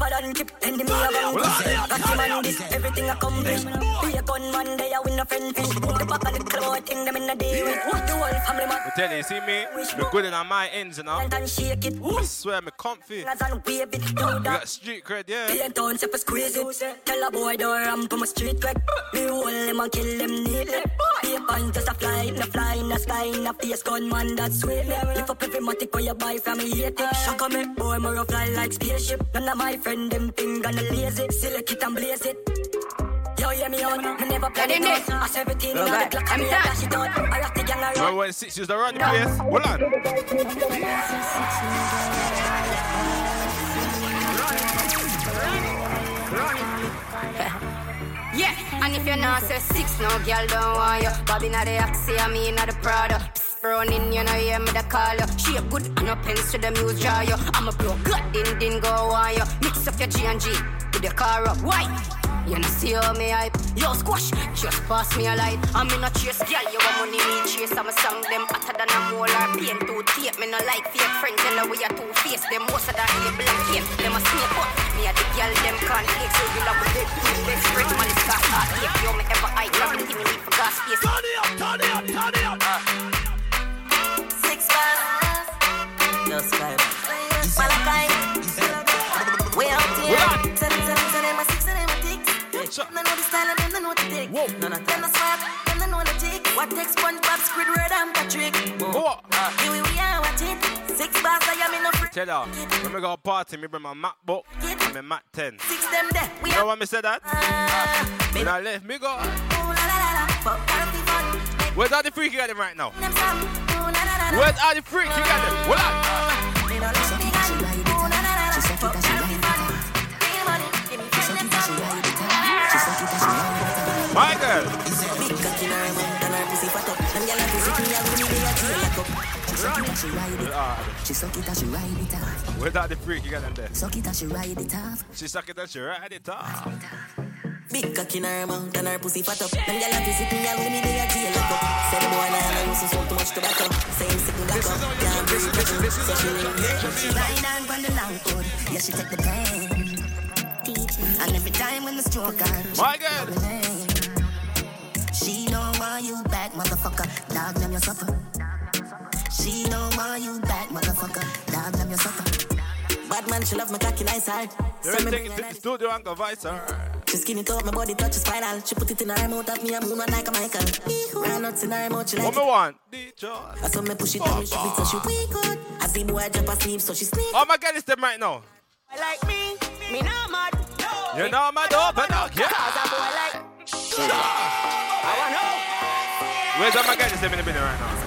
Than chip, and me a gun. Got him on this, everything accomplished. Be a gunman, they a win a friend fish. Put the back of the club, thing them in the day with. What the whole family man. I tell you, see me, me good in on my ends, you know. And shake it. I swear, me comfy. As and wave it, do We got street cred, yeah. Be a town if I squeeze it. Tell a boy don't ramp on my street quick. Me hold him and kill him neatly. Be a point just a fly in the fly in the sky in the face gunman that's sweet. Lift up every matic where you buy from me hate it. Shock on me, eh? boy, more fly like spaceship. None of my friend them thing gonna lazy. Select it and blaze it. Yo, hear me out. Me never play it out. I say everything on the clock. I'm dash it out. I rock the gang around. Remember when six used to run the place? Hold on. Yeah, and if you're not say six, no girl don't want you. Bobby not the Axie, I mean not the Prada. Psst, running, you know, hear me the call you. Shape good and no pens to the muse draw you. I'm a blow, good, din din go on you. Mix up your G and G with your car up. Why? You know, see how me hype. Yo, squash, just pass me a light. I'm in a chase, girl. You want money, me chase. I'm a song them hotter than a molar. Pain to tape. Me no like fake friends. You know, we are two face. Them most of that able and cape. Them a snake, but me a the girl. Them can't take. So you love tick. What takes SpongeBob, Squidward and Patrick? Whoa. Uh, here we are, watch it. Six bars, I am in a free. Tell ya, when we go party, me bring my MacBook and my Mac 10. Six them there. We You know are. Uh, when me say that? When I left, me go. Where's all the freaky got them right now? Where's all the freaky got them? Hold on. Me no suck it and she ride it. She suck it and she ride it off. Where's all the freaky got them there? Suck it and she ride it off. She suck it and she ride it off. Big cock in her mouth and her pussy fat up. Them gyal a pussy me a winnie they a jail up. Say the boy nah nah used to smoke too much tobacco. Say him sick and black up. Can't breathe nothing. So she ring She ride on from the long hood. Yeah, she take the pain. And every time when the stroke on, My girl. She know why you back, motherfucker. Dog them your supper. She know why you back, motherfucker. Dog them your supper. Bad man, she love my cocky nice hard. You Send me take the studio and go vice her. She skinny top, my body touch spinal. She put it in her mouth at me, I'm moon like a Michael. Run nuts in her mouth, she like What me want? DJ. I saw me push it down, she beat so she weak good. I see boy drop asleep, so she sleep. Oh my God, it's them right now. Like me, me not mad. You know my open up, yeah. Cause a boy like. I want know. Where's all my guys? It's them in the minute right now.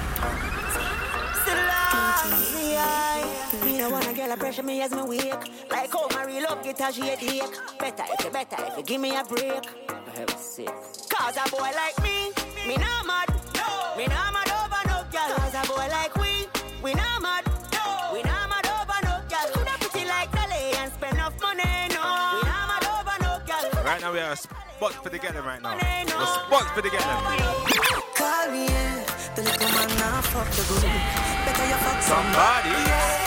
Me, I. Me no wanna girl a pressure me as me wake. Like how my real love get a shade ache. Better if you better if you give me a break. For heaven's sake. Cause a boy like me, me not mad. No. Me not mad over no girl. Cause a boy like we, we not mad. No. We not mad over no girl. Coulda pretty like Dolly and spend enough money, no. We not mad over no girl. Right now we are spots for the getting right now. The spots for the getting. Call me, yeah. The little man now fuck the good. Better you fuck Somebody.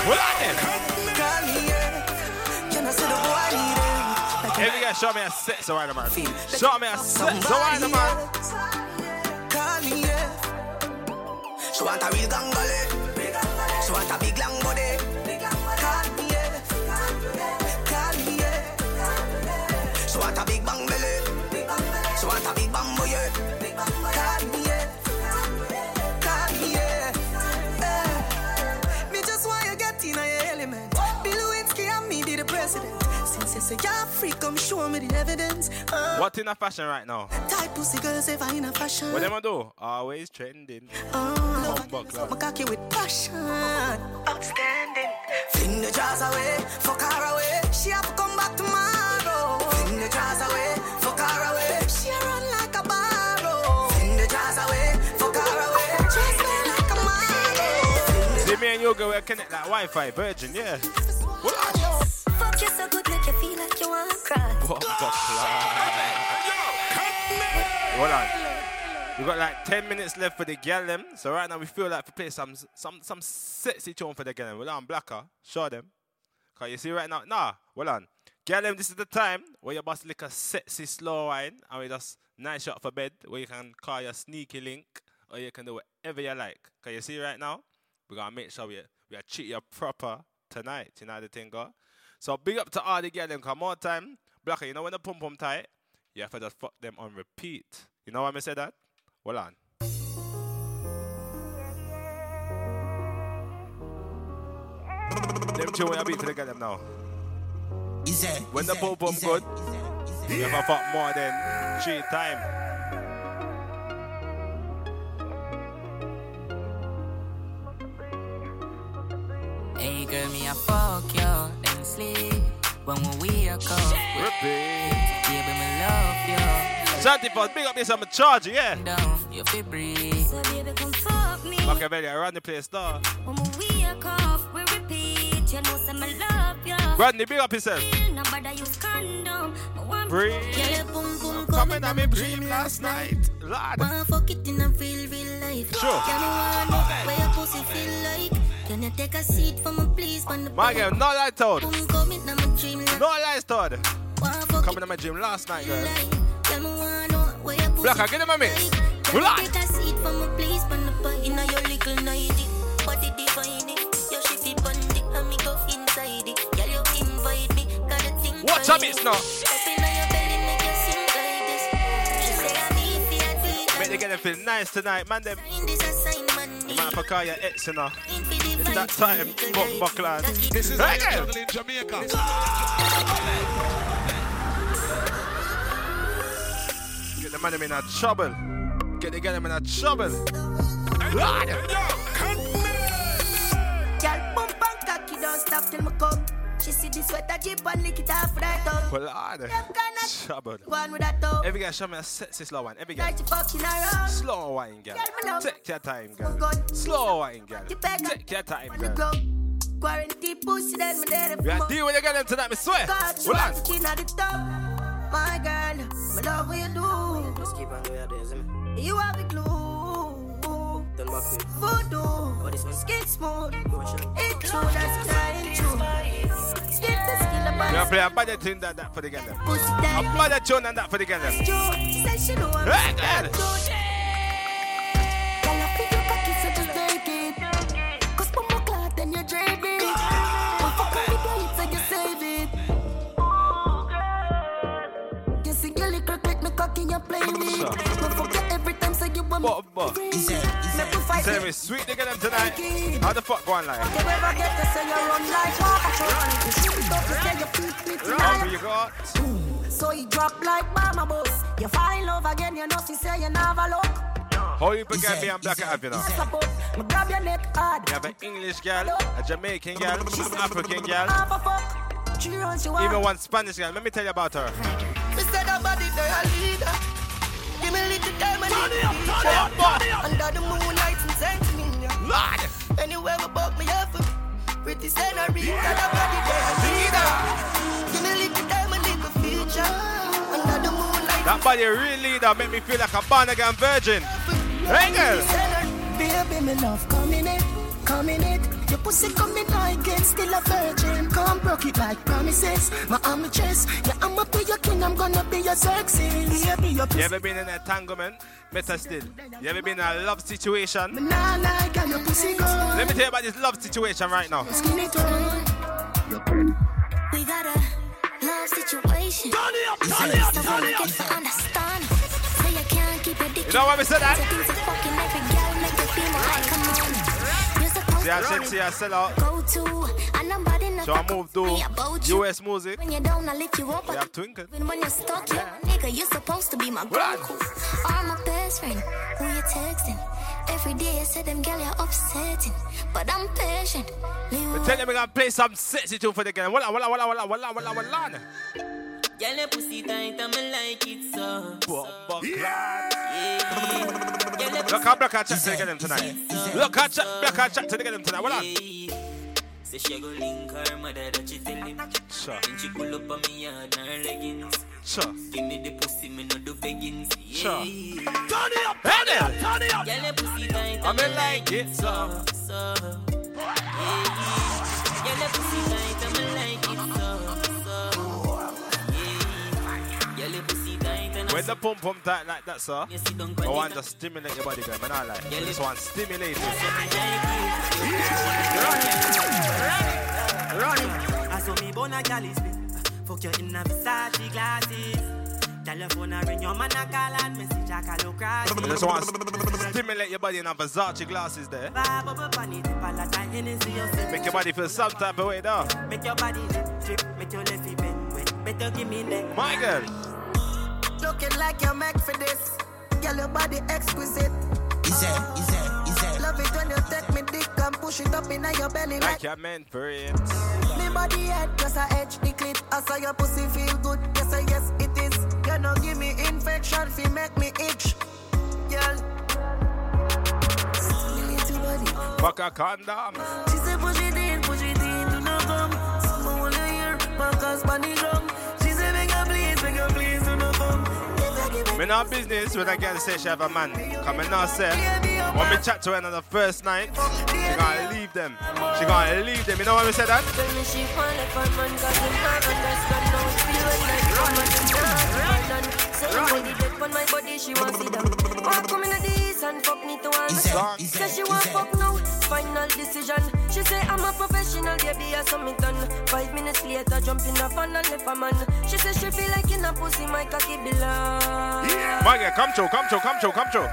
Hold on then. Call me, yeah. You know, see the boy need it. Every guy show me a set, so right man. Show me a set, so right man. Call me, She want a real. She want a big long body. Since you say you're free, come show me the evidence. Uh, What in a fashion right now? Type pussy girls ever in a fashion. What them a do? Always trending. Oh, Humbuck, love. My lad. cocky with passion. Outstanding. Fling the jars away, fuck her away. She have to come back tomorrow. Fling the jars away, fuck her away. She run like a barrow. Fling the jars away, fuck her away. Dress me like a model. See me and you go we connect like Wi-Fi, Virgin, yeah. Fuck you so good, make you feel like you wanna cry. Humbuck, lad. Hold on. We got like 10 minutes left for the gal them. So right now we feel like we play some some some sexy tune for the gal them. Hold on, Blacker. Show them. Cause you see right now, nah, hold on. Gal them, this is the time where you're must lick a sexy slow wine and we just nice shot for bed where you can call your sneaky link or you can do whatever you like. Cause you see right now, we gotta make sure we we treat you proper tonight. You know the thing go? So big up to all the girl them. Come more time, Blacker. You know when the pum pum tight, you have to just fuck them on repeat. You know why I say that? Hold on. Them two I beat to the girl them now. When the pum pum good, you have to fuck more than three time. Sleep. When we wake up, Repeat. baby, me love you. Shanty Pod, big up this, I'm a charger, yeah. Down, you feel breathe. So baby, come fuck me. Okay, baby, I run the place, star. When we wake up, we repeat. You know, say me love you. Rodney, big up yourself. Nobody use condom. Breathe. Girl, your boom boom Coming on me dream last night. Lord. Wanna fuck it in a real, real life. Sure. Can you wanna know where your pussy feel like? Can you take a seat for me, please? On the My girl, no lie told. boom coming in my dream life. No lies told. Wanna Coming to my gym last night, girl. Tell me wanna know where your pussy Blacker, get him a mix. Can you Relax. take a seat for me, please? On the pie in your little nighty. Body divine it. Your shifty bandit. And me go inside it. Girl, you invite me. Got a thing Watch a mix now. Up in your belly, make you sing like this. She say I'm if you do Make the girl feel nice tonight, man. Them. this assignment. You might have to call your ex, you know. It's that time, fuck Buckland. This is right, how you girl. juggle in Jamaica. Get the man them in a trouble. Get the girl in a trouble. Lord. Girl, bump and cocky, don't stop till me come. She see the sweater jeep and lick it off right up. Well, Lord. Them kinda Trouble. with that though. Every girl show me a sexy slow one. Every girl. Like you. Slow wine, girl. Girl, me love. Take your time, girl. Slow wine, girl. Take your time, girl. Quarantine pussy, then me there We are deal with the girl them tonight, me swear. God, you Hold on. king of the top. My girl, me love what you do. Just keep on doing your days, man. You have the glue. Turn back to Voodoo. Skin smooth. It true, that's crying true. Skin the skin We are about play a better tune than that for the girl them. pussy A that better tune than that for the girl them. Say she know I'm Hey, that girl. I feel your cocky, so just take it. Cause from my clock, then you drain it. Don't fuck with me, girl, so you save it. You see, girl, you crack me cocky, you play with. Don't forget every time, say you want me. But, but. Say me sweet girl them tonight. How the fuck go on like? You ever get to say you run like water? Don't you say you feet me tonight. you got? So you drop like mama boss. You find love again, you know, she say you never look. How you can be and black have you know? Support, grab your neck hard. You have an English girl, a Jamaican girl, an African girl, Have a fuck. She runs, she even one Spanish girl. Let me tell you about her. Me say they a leader. Give me a little time and little Under the moonlight and send me. Lord. Anywhere we buck me up. Pretty that body, they a leader. Give me a little time and little future. Under the moonlight. That body real leader make me feel like a born again virgin. Hey girl. Baby, me love coming in. come in it. Your pussy coming again, still a virgin. Come broke it like promises. My arm the chest. Yeah, I'ma be your king, I'm gonna be your sexy. Yeah, be your You ever been in a entanglement? Better still. You ever been in a love situation? Nah, like your pussy go. Let me tell you about this love situation right now. We got a love situation. Turn it up, turn it up, so turn we it up. get to understand. Say you can't keep your dick. You know why we said eh? that? Things are fucking every girl make you feel more like a man. See, I said, see, I sell out. go to, and So I moved to US music. When you're down, I lift you up. We have Twinkle. Even when you're stuck, yeah. nigga, you're supposed to be my Goku. Or my best friend, who you texting. Every day I say them girl you're upsetting, but I'm patient. Leave We tell them we're gonna play some sexy tune for the game. Walla, walla, walla, walla, walla, walla, walla. Girl, your pussy tight and me like it so. Look how Black Hat chat to the game tonight. Look how chat, Black Hat chat to the game tonight. Walla. Say she go link her mother that she tell him. Sure. Then she pull up on me yard and her leggings. Sure. Give me the pussy, me no do beggings. Yeah. Sure. Turn it up, turn it up, turn it up. Girl, your pussy tight I and mean me like it so, so. Yeah. Girl, your pussy tight me like it so, so. When the pump pump tight like that, sir, I want to stimulate your body, girl. Man, I like. I just want stimulate Run it. I saw me born a gal. Uh, fuck you in a Versace glasses. Telephone a ring, your man a call and message a call you crash. I just want to stimulate your body in a Versace glasses there. Vibe up upon it, tip a lot of Hennessy, you see. Make your body feel some type of way, though. Make your body drip, make your left feet bend. Better give me neck. My girl. Looking like you're meant for this. Girl, your body exquisite. Is it, is it, is it? Love it when you take me dick and push it up in your belly Like you're meant for it. Me body head just a edge the clit. I saw your pussy feel good. Yes, I yes it is. You know give me infection, fi make me itch. Girl. Stimulate your body. Fuck a condom. She said push it in, push it in, do not come. Someone wanna hear, back us on the drum. Me not business when I get to say she have a man. Come and now say, when me chat to her on the first night, she gonna leave them. She gonna leave them. You know why we said that? Tell me she want it for man Cause him not understand now Feel when like woman him not abandon Say him body dead on my body She want see them Want come in the east and fuck me to one Say she want fuck now Final decision She say I'm a professional Baby I saw me done Five minutes later Jump in a van left a man She say she feel like in a pussy My cocky belong My girl, come through, come through, come through, come through.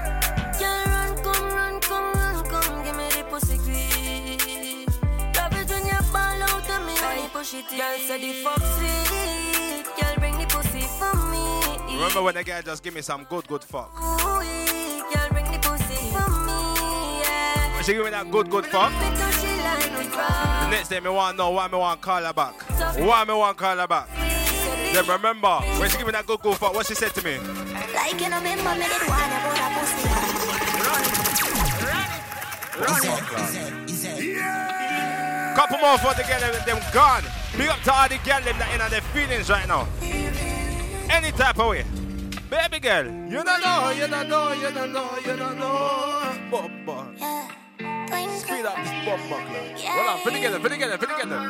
Girl, run, come, run, come, run, come, give me the pussy quick. Love it when you ball out of me when you push it. Girl, say the fuck sweet. Girl, bring the pussy for me. Remember when the guy just give me some good, good fuck? Ooh, girl, bring the pussy for me, yeah. She give me that good, good fuck, the next day me want know why me want call her back. Why me want call her back? Then remember, when she give me that good, good fuck, what she said to me? Like you know, remember me did one about a pussy. Couple more for the girl them, them gone. Big up to all the girl them that in their feelings right now. Any type of way. Baby girl, you don't know, you don't know, you don't know, you don't know. Bumba. Speed up this bumba club. Hold on, put together, put together, put together.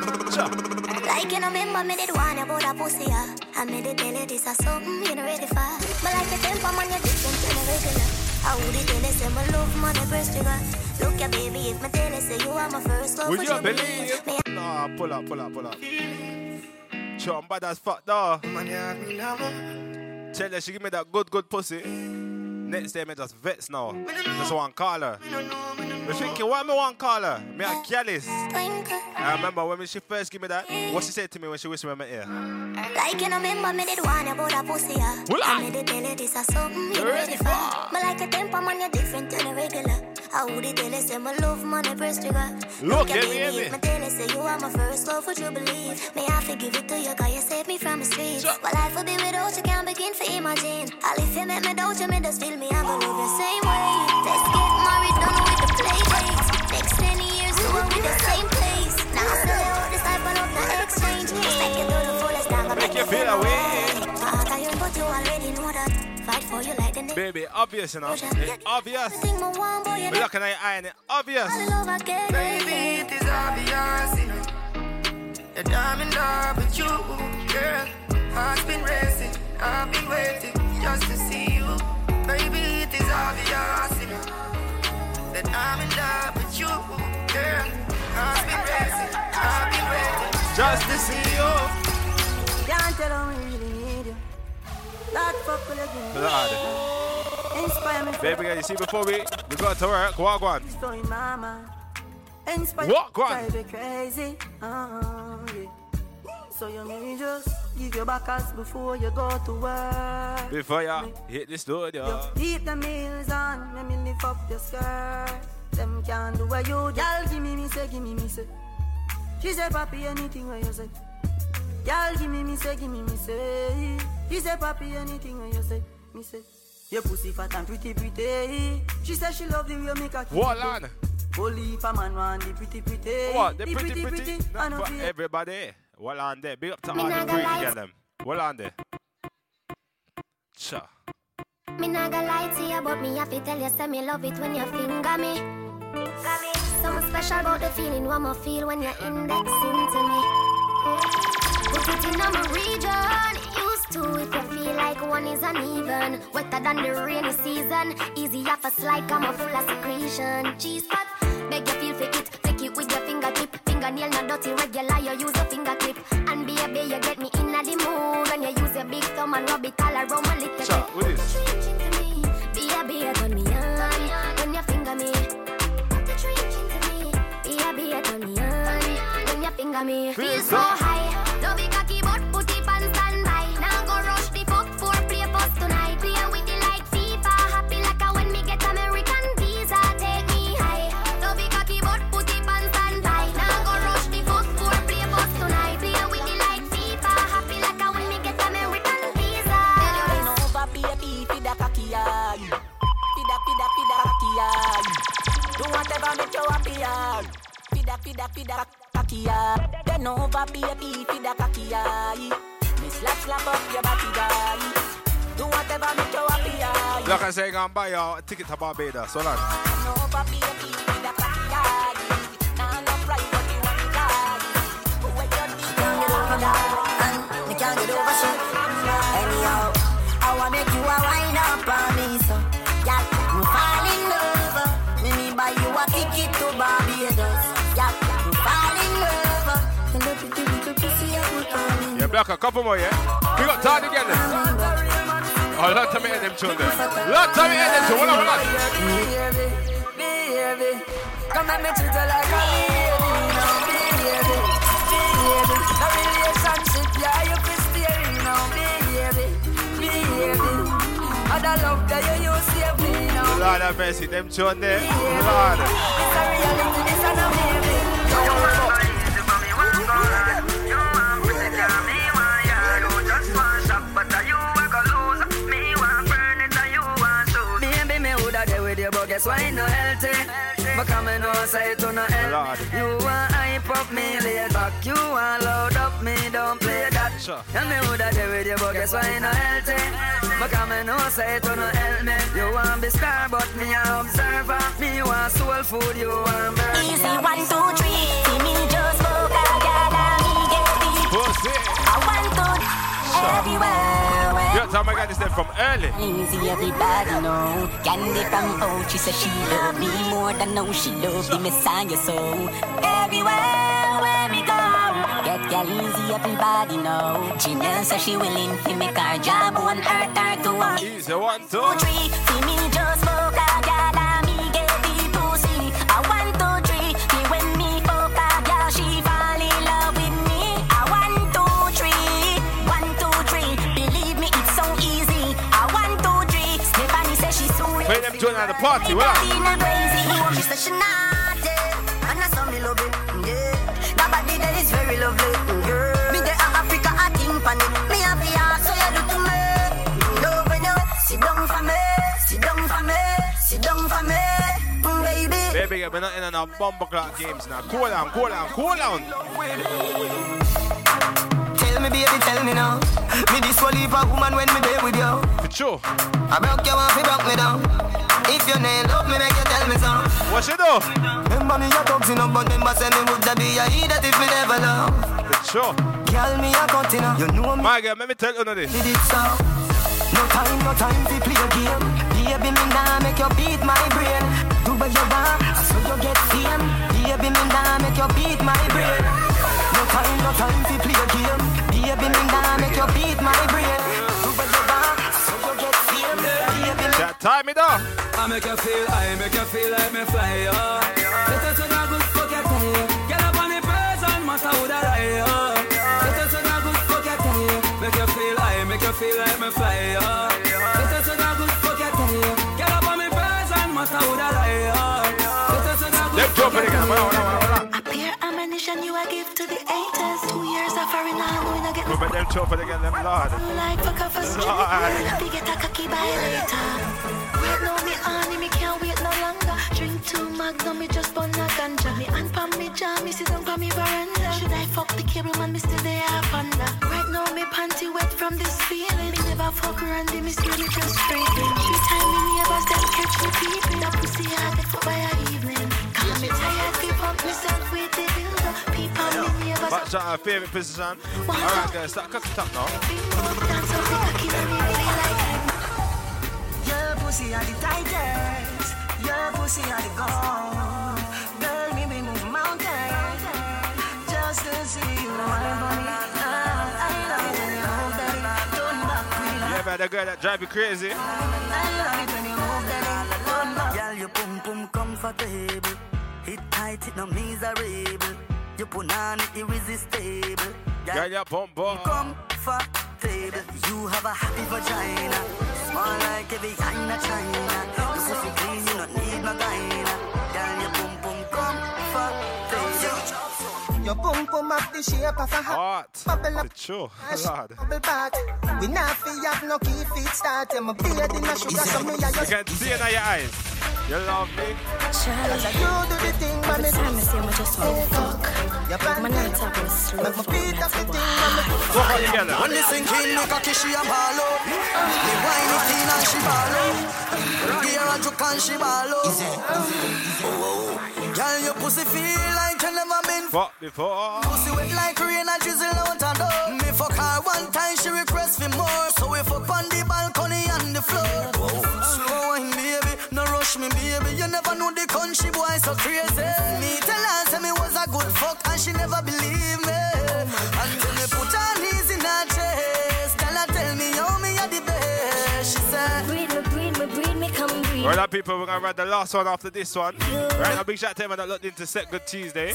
Like you know, remember me did one about a pussy, yeah. I made it tell you this is something you know ready for. But like the temper man, you different than a regular. I would tell you say my love man, the first trigger. Look ya baby, if me tell you say you are my first love, Would would you you believe? believe? Nah, pull up, pull up, pull up. Sure, I'm bad as fuck, though. Tell her she give me that good, good pussy. Next day, me just vex now. Just want call her. Me thinking, why me want call her? Me a careless. I remember when she first give me that, what she said to me when she whispered in my ear. Like you know, remember me did one about a pussy, yeah. Well, I I- made it tell you this is something you know ready for. But like the temper man, you different than a regular. I would it tell you say my love the first trigger. Look, at me, me. me tell you say you are my first love, would you believe? May I forgive it to you, cause you saved me from the streets. My life would be without you, can't begin to imagine. I'll if you make me doubt you, me just feel me, Baby, obvious, you know. It's obvious. We're looking at your eye and it's obvious. Baby, it is obvious, you know. That I'm in love with you, girl. Heart's been racing, I've been waiting just to see you. Baby, it is obvious, you know. That I'm in love with you, girl. Heart's been racing, I've been waiting just to see you. Can't tell how really need you. Lord, Inspire me. Baby girl, you see before we we go to work, go on, go on. So in my mind. Inspire What? Go on. Drive you crazy. Uh, yeah. So you may just give your back us before you go to work. Before ya hit the studio. You keep the meals on, let me lift up your skirt. Them can't do what you, y'all give me, me say, give me, me say. She say, papi, anything what you say. Y'all give me, me say, give me, me say. She say, papi, anything what you say, me say. Your pussy fat and pretty, pretty. She say she love the way you make her. What, Lana? Only if a man want the pretty, pretty. What? The pretty, pretty? pretty. I Not know for feel- everybody. Well on there. Big up to Me all the nah go pretty lie. them. Well on there. Cha. Me nah go lie to you, but me have to tell you, say me love it when you finger me. Something special about the feeling what me feel when you're indexing to me. Put it in my region. If you feel like one is uneven. Wetter than the rainy season. Easy off a slide, come full of secretion. Cheese pot, beg you feel for it. Take it with your fingertip. Fingernail not dirty, regular. You use a finger clip. And be a baby, you get me in the mood when you use your big thumb and rub it all around my little Cha, what is? Baby, you turn me on when you finger me. Baby, you turn me on when you finger me. Feel so- high. Anyhow, I you a buy ticket to Barbados. Put on. Yeah, black a couple more, yeah? We got time again. Oh, of me them there. Lot of me them. Hold on. Baby, baby, come and like you now, love. Lord have mercy, them there. Lord. No healthy? But come and know say to no help. You want hype up me laid back, you want load up me, don't play that. And me woulda there with you, but guess why ain't no healthy? But come and know say to no help me. You want be star, but me a observer. Me want soul food, you want everywhere. where- Yeah, time I got this them from early. Easy, everybody know. Candy from out, she said she love me more than know she love the Messiah. So everywhere where we go, get gal easy, everybody know. Janelle says she willing to make our job one earth her to one. Easy one, two. See me just me, sit down for me, mm, baby. Baby, we're not in our clock games now. Cool down, cool down, cool down. Tell me baby, tell me now. Me this will leave a woman when me there with you. For sure. I broke you off, you broke me down. If you ain't love me, make you tell me so. What you do? Remember me a thugsing up, but remember say me woulda be a idiot if me never love. Sure. Girl, me a cutting up. You know me. My girl, let me tell you this. Did it so. No time, no time to play a game. Baby, me nah make you beat my brain. Do what you want, so you get fame. Baby, me nah make you beat my brain. No time, no time to play a game. Baby, me nah make you beat my brain. Time it up. I make you feel, I make you feel like me fly, oh. Us on a good fuck your time. Get up on the person, matter who that I, oh. Us on a good fuck your time. Make you feel, I make you feel like me fly, oh. Us on a good fuck your time. Get up on the person, matter who that I, oh. Let us on a good Let's jump it again. Pure you a give to the haters. Two years of foreign now, we not get bet them chop it again, them lord. like fuck off a street. Lord. We get a cocky by later. Wait, no, me honey, me can't wait no longer. Drink two magnum, me just burn a ganja. Me hand pan me jam, me sit down on me veranda. Should I fuck the cable man, me still there under. Right now, me panty wet from this feeling. Me never fuck Randy, me still me just freaking. Three time me neighbors, them catch me peeping. That pussy hard, they fuck by a evening. Back to our favorite position. Alright, guys, start cooking top now. up the cocky, let me feel like Your pussy are the tigers. Your pussy are the gold. Girl, me we move mountains just to see you wine for me. Ah, I love it when you move that. Turn back, queen. Yeah, man, the girl that drive you crazy. I love it when you move that. Turn back. Girl, your pum pum comfortable. It tight, it no miserable. You put on it irresistible. Girl, your bum bum. Comfortable. You have a happy vagina. Small like every China China. You pussy clean, you don't need no gyna. Girl, your Your pum pum have the shape of a heart. Bubble up, sure. ash, Lord. bubble back. We not fi have no key feet start. I'm a beard in a sugar, so me a You can see it in your eyes. You love me. Cause I you do the thing, but me time I say I just want to fuck. Your band Man, I slow. Make me beat up the thing, and Go on together. When they sink in, make a kiss she a ball out. Me wine it in and she ball out. Give her a juke and she ball out. Oh, Girl, your pussy feel like you never been Fuck before. Pussy wet like rain and drizzle out and down. Me fuck her one time, she request for more. So we fuck on the balcony and the floor. Slow wine, baby, no rush me, baby. You never know the country boy so crazy. Me tell her say me was a good fuck and she never believe Right up, people, we're gonna run the last one after this one. Right now, big shout out to everyone that looked into Second Tuesday.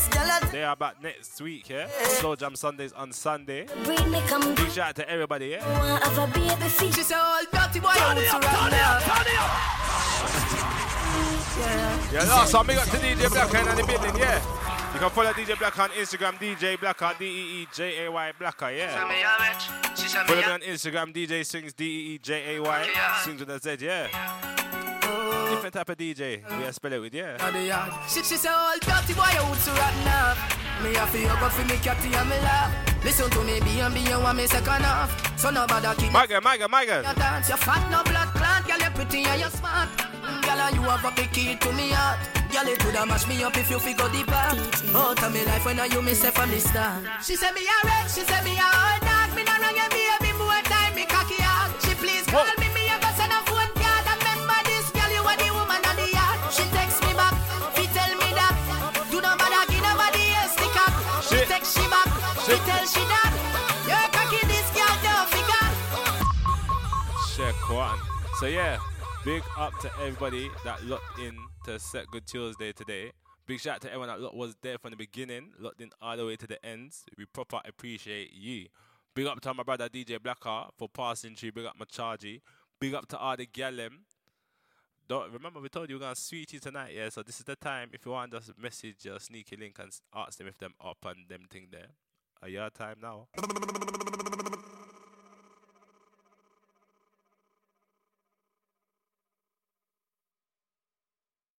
They are back next week, yeah? Slow Jam Sundays on Sunday. Breed me, come Big shout out to everybody, yeah? Want have a baby feet. She say, "Oh, dirty boy, I want to run Yeah, last one, big up to DJ Blackhand in the building, yeah? You can follow DJ Black on Instagram, DJ Blacker, D E E J A Y Blacker, yeah? Follow me on Instagram, DJ Swings, D E E J A Y, Sings with a Z, yeah? Different type of DJ, we are spell it with, yeah? on the yard. She, she say, oh, dirty boy, you to rotten up. Me a feel go for me catty and me laugh. Listen to me, be and be, you want me second off. So nobody keep My girl, my girl, my girl. you dance. You fat, no blood clot, girl, you pretty and you smart. Girl, and you have a big key to me heart. Girl, it coulda mash me up if you figure deeper. Out of me life when I you me say from the start. She say me a red, she say me a old dog. Me no wrong, you baby, more time me cocky hard. She please call me, me One. So yeah, big up to everybody that locked in to Second Tuesday today. Big shout out to everyone that look, was there from the beginning, locked in all the way to the ends. We proper appreciate you. Big up to my brother DJ Blacker for passing through. Big up my chargy. Big up to all the gallem. Don't remember we told you we're gonna sweet you tonight, yeah. So this is the time if you want us message your sneaky link and ask them if them up and them thing there. Are your time now?